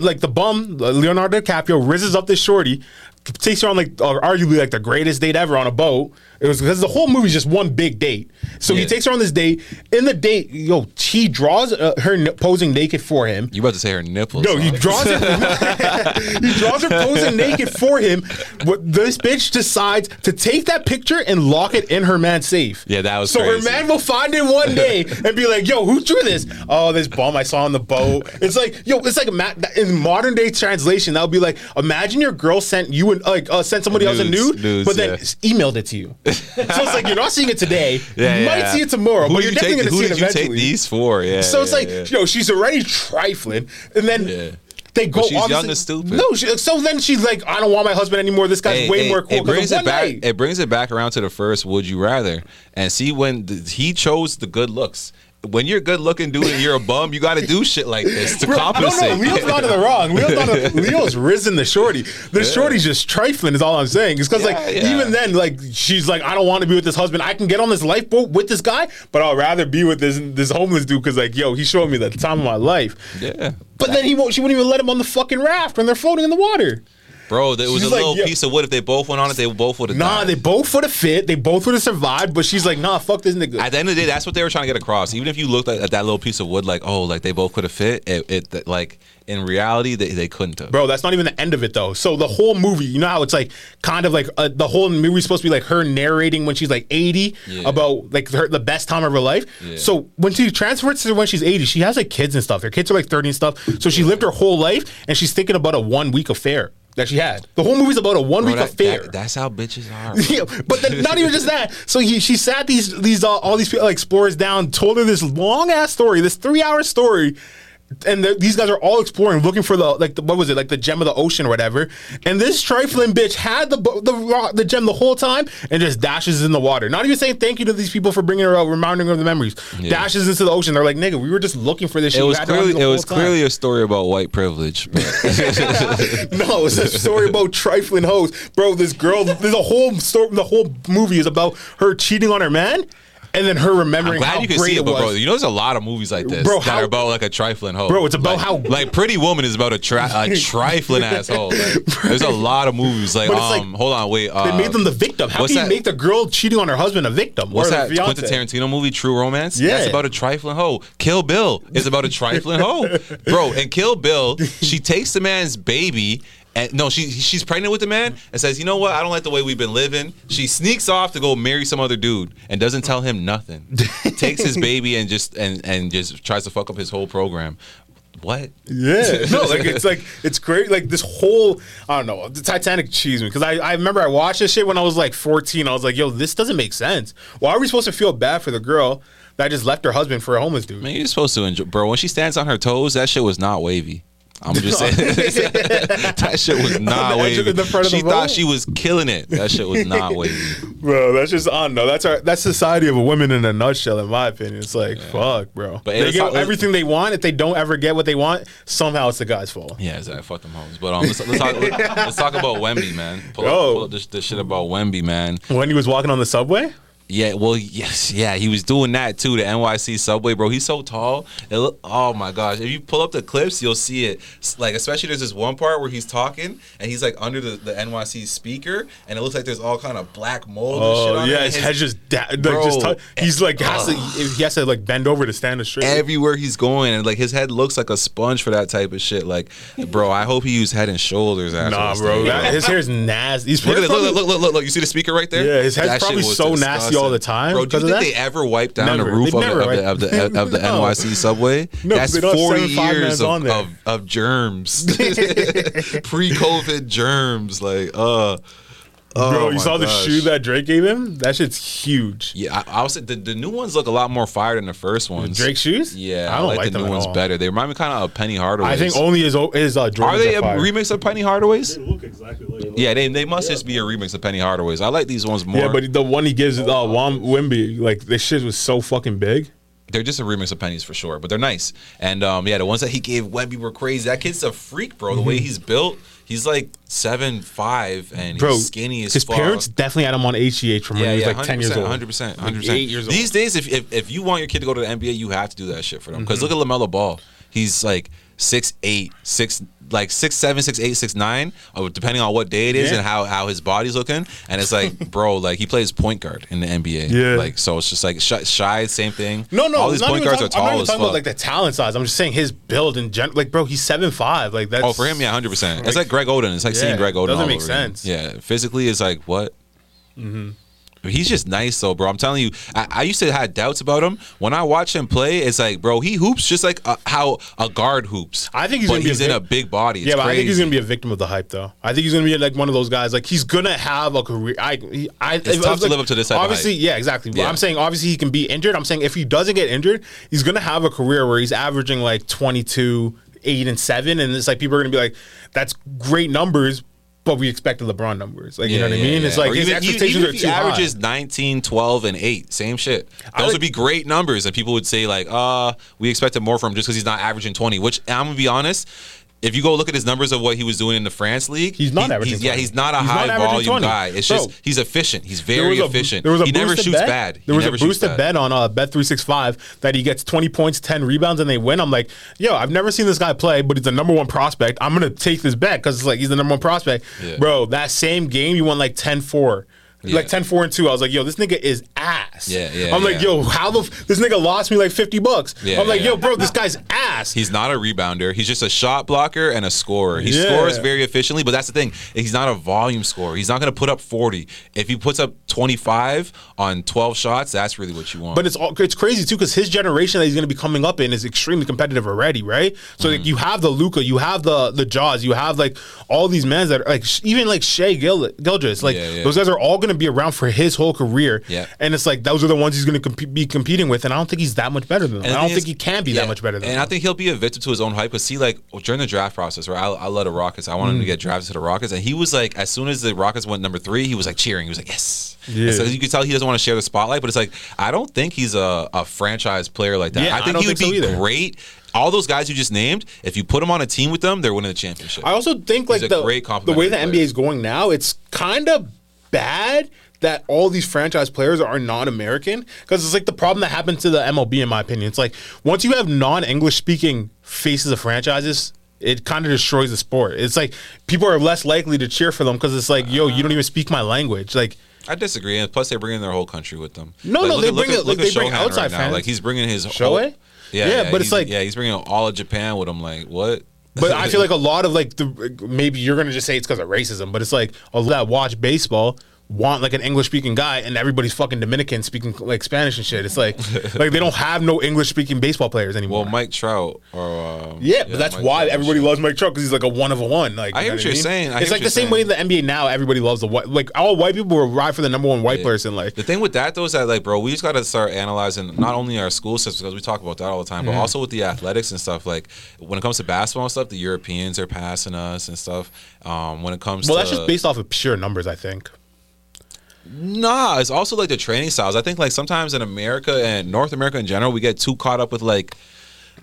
like the bum, Leonardo DiCaprio, rizzes up this shorty, takes her on like uh, arguably like the greatest date ever on a boat. It was because the whole movie's just one big date. So he Yeah. takes her on this date. In the date, yo, he draws uh, her n- posing naked for him. You about to say her nipples? No, he huh? draws her. he draws her posing naked for him. But this bitch decides to take that picture and lock it in her man's safe. Yeah, that was so crazy. her man will find it one day and be like, "Yo, who drew this? Oh, this bum I saw on the boat." It's like, yo, it's like ma- in modern day translation. That would be like, imagine your girl sent you and like uh, sent somebody else a Nudes, nude, nudes, but then yeah. s- emailed it to you. so it's like you're not seeing it today. Yeah, you might yeah. see it tomorrow, Who but you're you definitely take? going to Who see it did you eventually. take these for? Yeah. So it's yeah, like, yeah. yo, she's already trifling, and then Yeah. they go. But she's on young this- and stupid. No, she, so then she's like, I don't want my husband anymore. This guy's way more cool. It brings 'cause of it one back. night. It brings it back around to the first. Would you rather? And see when the, he chose the good looks. When you're a good looking dude and you're a bum, you got to do shit like this to Bro, compensate. No, no, Leo's not in the wrong. Leo's, not in, Leo's risen the shorty. The shorty's just trifling. Is all I'm saying. It's because Yeah, like yeah. even then, like she's like, I don't want to be with this husband. I can get on this lifeboat with this guy, but I'll rather be with this this homeless dude because like, yo, he showed me the time of my life. yeah, But then he won't. She wouldn't even let him on the fucking raft when they're floating in the water. Bro. It was She's a like, little yo- piece of wood. If they both went on it, they both would have Nah, died. they both would have fit. They both would have survived. But she's like, nah, fuck this nigga. At the end of the day, that's what they were trying to get across. Even if you looked at, at that little piece of wood, like, oh, like they both could have fit. It, it like in reality, they, they couldn't have. Bro, that's not even the end of it though. So the whole movie, you know how it's like kind of like uh, the whole movie's supposed to be like her narrating when she's like 80 Yeah. about like her, the best time of her life. Yeah. So when she transfers to when she's 80, she has like kids and stuff. Her kids are like 30 and stuff. So she lived her whole life and she's thinking about a one week affair that she had. The whole movie's about a one week affair. that- that's how bitches are. Yeah, but then not even just that. So he, she sat these these uh, all these people, like, explorers down, told her this long ass story, this three hour story. And the, these guys are all exploring, looking for the like the, what was it like the gem of the ocean or whatever. And this trifling bitch had the the the gem the whole time and just dashes in the water. Not even saying thank you to these people for bringing her out, reminding her of the memories. Dashes into the ocean. They're like, nigga, we were just looking for this. shit. It You was had her on clearly it was time." clearly a story about white privilege. No, it's a story about trifling hoes, bro. This girl, there's a whole story. The whole movie is about her cheating on her man, and then her I'm remembering glad how you can great see it, but bro, was. you know, there's a lot of movies like this Bro, that how- are about like a trifling hoe. Bro, it's about Like- how- like Pretty Woman is about a, tri- a trifling asshole. Like, there's a lot of movies like it's like- um, hold on, wait, uh, they made them the victim. How can you that- make the girl cheating on her husband a victim? What's that? Quentin Tarantino movie, True Romance? Yeah. That's about a trifling hoe. Kill Bill is about a trifling hoe. Bro, and Kill Bill, she takes the man's baby and no, she she's pregnant with the man and says, "You know what? I don't like the way we've been living." She sneaks off to go marry some other dude and doesn't tell him nothing. Takes his baby and just and and just tries to fuck up his whole program. What? Yeah, no, like it's like it's great. Like this whole, I don't know, the Titanic cheese me because I, I remember I watched this shit when I was like 14. I was like, yo, this doesn't make sense. Why are we supposed to feel bad for the girl that just left her husband for a homeless dude? Man, you're supposed to enjoy, bro. When she stands on her toes, that shit was not wavy. I'm just saying that shit was not On the edge of wavy. the the she thought boat? she was killing it. That shit was not wavy. Bro, that's just I don't know. That's our that's society of a woman in a nutshell, in my opinion. It's like fuck, bro. But they get talk- everything they want. If they don't ever get what they want, somehow it's the guy's fault. Yeah, exactly. Fuck them hoes. But um, let's, let's talk. Let's, let's talk about Wemby, man. Pull, Yo. up, pull up this, this shit about Wemby, man. When he was walking on the subway, Yeah, well, yes, yeah, he was doing that too. The NYC subway, bro. He's so tall. It look, oh my gosh! If you pull up the clips, you'll see it. Like, especially there's this one part where he's talking and he's like under the, the NYC speaker, and it looks like there's all kind of black mold. and shit oh yeah, it. his head just da- like Bro. just tou- he's like has to eh, he has to like bend over to stand up straight. everywhere he's going, and like his head looks like a sponge for that type of shit. Like, bro, I hope he used Head and Shoulders. Nah, bro, thing, that, his hair's nasty. He's Look at it! probably- Look, look, look, look, look! You see the speaker right there? Yeah, his head's That probably so nasty NYC all the time Bro, do you think they ever wipe down Never. the roof of, never, of, right? the, of the of the No. NYC subway? No, That's they don't have forty years of, of, of germs, pre-COVID germs. Like, uh, oh Bro, you my saw the shoe that Drake gave him? That shit's huge. Yeah, I, I was the, the new ones look a lot more fire than the first ones. Drake shoes? Yeah, I don't like, like, the them new at ones all. better. They remind me kind of of Penny Hardaway. I think only his his uh, Jordans are they a fire. remix of Penny Hardaway's? They look exactly like. Yeah, they, they must just be a remix of Penny Hardaway's. I like these ones more. Yeah, but the one he gives uh, Wam Wemby, like this shit was so fucking big. They're just a remix of Pennies for sure, but they're nice. And um, yeah, the ones that he gave Wemby were crazy. That kid's a freak, bro. The way he's built, he's like seven five and Mm-hmm. Bro, he's skinny as his fuck. parents definitely had him on HGH from when yeah, he was yeah, like ten years old. hundred percent, hundred percent. eight years old. These days, if, if if you want your kid to go to the NBA, you have to do that shit for them. Because Mm-hmm. look at LaMelo Ball. He's like six eight, six like six seven, six eight, six nine, uh, depending on what day it is Yeah. and how how his body's looking. And it's like, bro, like he plays point guard in the NBA. Yeah. Like so, it's just like shy, shy same thing. No, no, all these point guards are talking, I'm not tall even as talking fuck. about like the talent size. I'm just saying his build in general. Like, bro, he's seven five. Like that's Oh, for him, yeah, hundred percent. It's Like- Greg Oden. It's like seeing Greg Oden. doesn't make again. sense. Mm-hmm. Yeah, physically, it's like what. He's just nice though, bro. I'm telling you, I, I used to have doubts about him. When I watch him play, it's like, bro, he hoops just like uh, how a guard hoops. I think he's but gonna be he's a in a big body. It's yeah, but I think he's gonna be a victim of the hype, though. I think he's gonna be like one of those guys. Like he's gonna have a career. I, he- I It's tough to live up to this Obviously, yeah, exactly. But Yeah. I'm saying obviously he can be injured. I'm saying if he doesn't get injured, he's gonna have a career where he's averaging like 22, eight and seven, and it's like people are gonna be like, that's great numbers. But we expected LeBron numbers, like you know what I mean. It's like Or his even, expectations even are too high. averages 19, 12, and 8, same shit. Those like- would be great numbers, and people would say, like, uh, we expected more from him just because he's not averaging 20, which I'm going to be honest. If you go look at his numbers of what he was doing in the France league, He's not he- averaging yeah, he's not a He's high averaging volume 20. guy. It's Bro, just he's efficient. He's very a- efficient. There was a he never shoots bet. bad. There He was a boosted bad. bet on uh, Bet three six five that he gets twenty points, ten rebounds, and they win. I'm like, yo, I've never seen this guy play, but he's the number one prospect. I'm gonna take this bet because it's like he's the number one prospect, Yeah. bro. That same game, you won like 10-4. Yeah. Like 10 4 and 2. I was like, yo, this nigga is ass. Yeah, yeah, I'm like, yo, how the f- this nigga lost me like 50 bucks. Yeah, I'm like, yeah. yo, bro, this guy's ass. He's not a rebounder. He's just a shot blocker and a scorer. He Yeah. scores very efficiently, but that's the thing. He's not a volume scorer. He's not going to put up 40. If he puts up 25 on 12 shots, that's really what you want. But it's all, it's crazy too because his generation that he's going to be coming up in is extremely competitive already, right? So Mm-hmm. like, you have the Luka, you have the the Jaws, you have like all these men that are like even like Shai Gil- Gilgeous, like Yeah, yeah. those guys are all going to be around for his whole career. Yeah. and it's like those are the ones he's going to comp- be competing with, and I don't think he's that much better than them. And I don't think he can be yeah, that much better than And them. I think he'll be a victim to his own hype. Because see, like during the draft process, right? I, I love the Rockets. I wanted Mm. him to get drafted to the Rockets, and he was like, as soon as the Rockets went number three, he was like cheering. He was like, yes. Yeah. And so you could tell he doesn't want to share the spotlight, but it's like I don't think he's a, a franchise player like that. Yeah, I I think don't he would think so be great. All those guys you just named, if you put them on a team with them, they're winning the championship. I also think like the great the way the. NBA is going now, it's kind of bad that all these franchise players are non-American because it's like the problem that happened to the MLB in my opinion. It's like once you have non-English speaking faces of franchises, it kind of destroys the sport. It's like people are less likely to cheer for them because it's like, yo, you don't even speak my language. Like I disagree, and plus they're bringing their whole country with them. No, no, look they at- look bring look like, at they bring outside right now. Like he's bringing his Shohei? whole- Yeah, Yeah, yeah, but it's like- yeah, he's bringing all of Japan with him. Like what? But I feel like a lot of like the maybe you're gonna just say it's because of racism, but it's like a lot that watch baseball want like an English speaking guy, and everybody's fucking Dominican speaking like Spanish and shit. It's like like they don't have no English speaking baseball players anymore. well, Mike Trout or um, yeah, but that's Mike why Trout. everybody loves Mike Trout because he's like a one of a one. Like I hear what you're mean? saying. I it's like the same way in the NBA now. Everybody loves the white. Like all white people will ride for the number one white person. Like The thing with that though is that like, bro, we just got to start analyzing not only our school systems because we talk about that all the time, but Mm-hmm. also with the athletics and stuff. Like when it comes to basketball and stuff, the Europeans are passing us and stuff. Um, when it comes to well, to that's just based off of pure numbers. I think. Nah, it's also like the training styles. I think like sometimes in America and North America in general, we get too caught up with like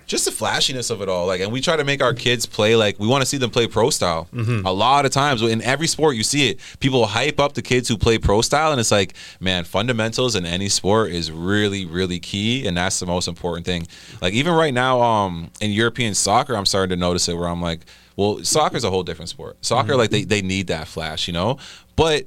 just the flashiness of it all. Like, and we try to make our kids play like we want to see them play pro style. Mm-hmm. A lot of times in every sport, you see it. People hype up the kids who play pro style, and it's like, man, fundamentals in any sport is really, really key, and that's the most important thing. Like even right now, um, in European soccer, I'm starting to notice it where I'm like, well, soccer's a whole different sport. Soccer, like they they need that flash, you know, but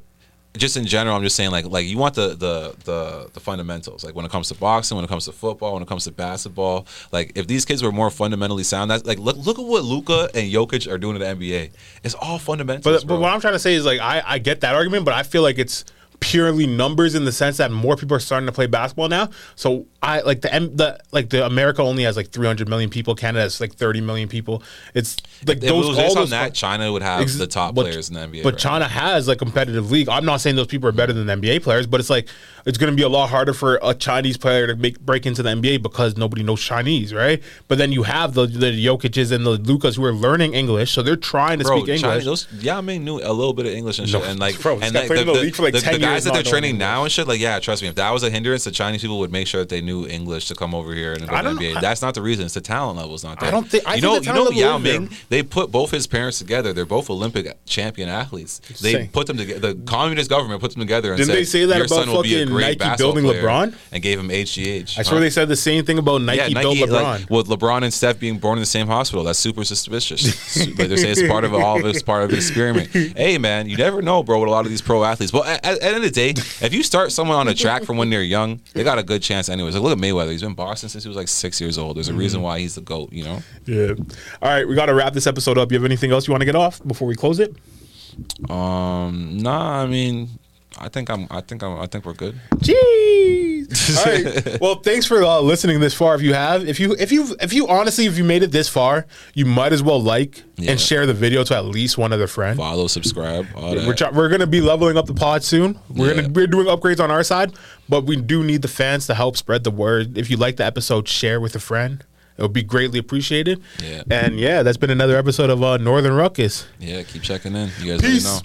just in general, I'm just saying like like you want the the the the fundamentals. Like when it comes to boxing, when it comes to football, when it comes to basketball. Like if these kids were more fundamentally sound, that's like look look at what Luka and Jokic are doing in the NBA. It's all fundamentals. But bro. but what I'm trying to say is like I I get that argument, but I feel like it's purely numbers in the sense that more people are starting to play basketball now. So I like the M- the like the America only has like 300 million people. Canada has like 30 million people. It's like If it those was all based on those that, China would have Ex- the top but- players in the NBA. But right? China has like competitive league. I'm not saying those people are better than NBA players, but it's like it's going to be a lot harder for a Chinese player to make break into the NBA because nobody knows Chinese, right? But then you have the the Jokic's and the Lukas who are learning English, so they're trying to Bro, speak China, English. those, yeah, I mean, knew a little bit of English and shit, No, and like, bro, and like the, the the, league for, like, the- 10 the guys that they're training now and shit, like, yeah, trust me, if that was a hindrance, the Chinese people would make sure that they knew English to come over here and go to NBA. I- That's not the reason. It's the talent level's not there. I don't think- I you think know, the you know, Yao Ming. They put both his parents together. They're both Olympic champion athletes. They put them together. The communist government put them together. And Didn't said, they say that Your about son will be a fucking great Nike building player," LeBron? And gave him HGH. I swear Huh? they said the same thing about Nike, built LeBron. Like, with LeBron and Steph being born in the same hospital, that's super suspicious. like they're saying it's part of all of it's part of the experiment. Hey man, you never know, bro, with a lot of these pro athletes. Well, at, at the end of the day, if you start someone on a track from when they're young, they got a good chance anyways. Like look at Mayweather. He's been boxing since he was like six years old. There's a reason why he's the GOAT, you know? yeah. All right, we got to wrap this episode up. You have anything else you want to get off before we close it? Um, nah, I mean, I think I'm I think I'm I think we're good. Jeez. All right. Well, thanks for uh, listening this far. If you have, if you, if you, if you honestly, if you made it this far, you might as well like Yeah. and share the video to at least one other friend. Follow, subscribe, all. We're, try- we're gonna be leveling up the pod soon. We're Yeah. gonna we're doing upgrades on our side, but we do need the fans to help spread the word. If you like the episode, share with a friend. It would be greatly appreciated. Yeah. And yeah, that's been another episode of uh, Northern Ruckus. yeah, keep checking in. You guys let me Peace. know.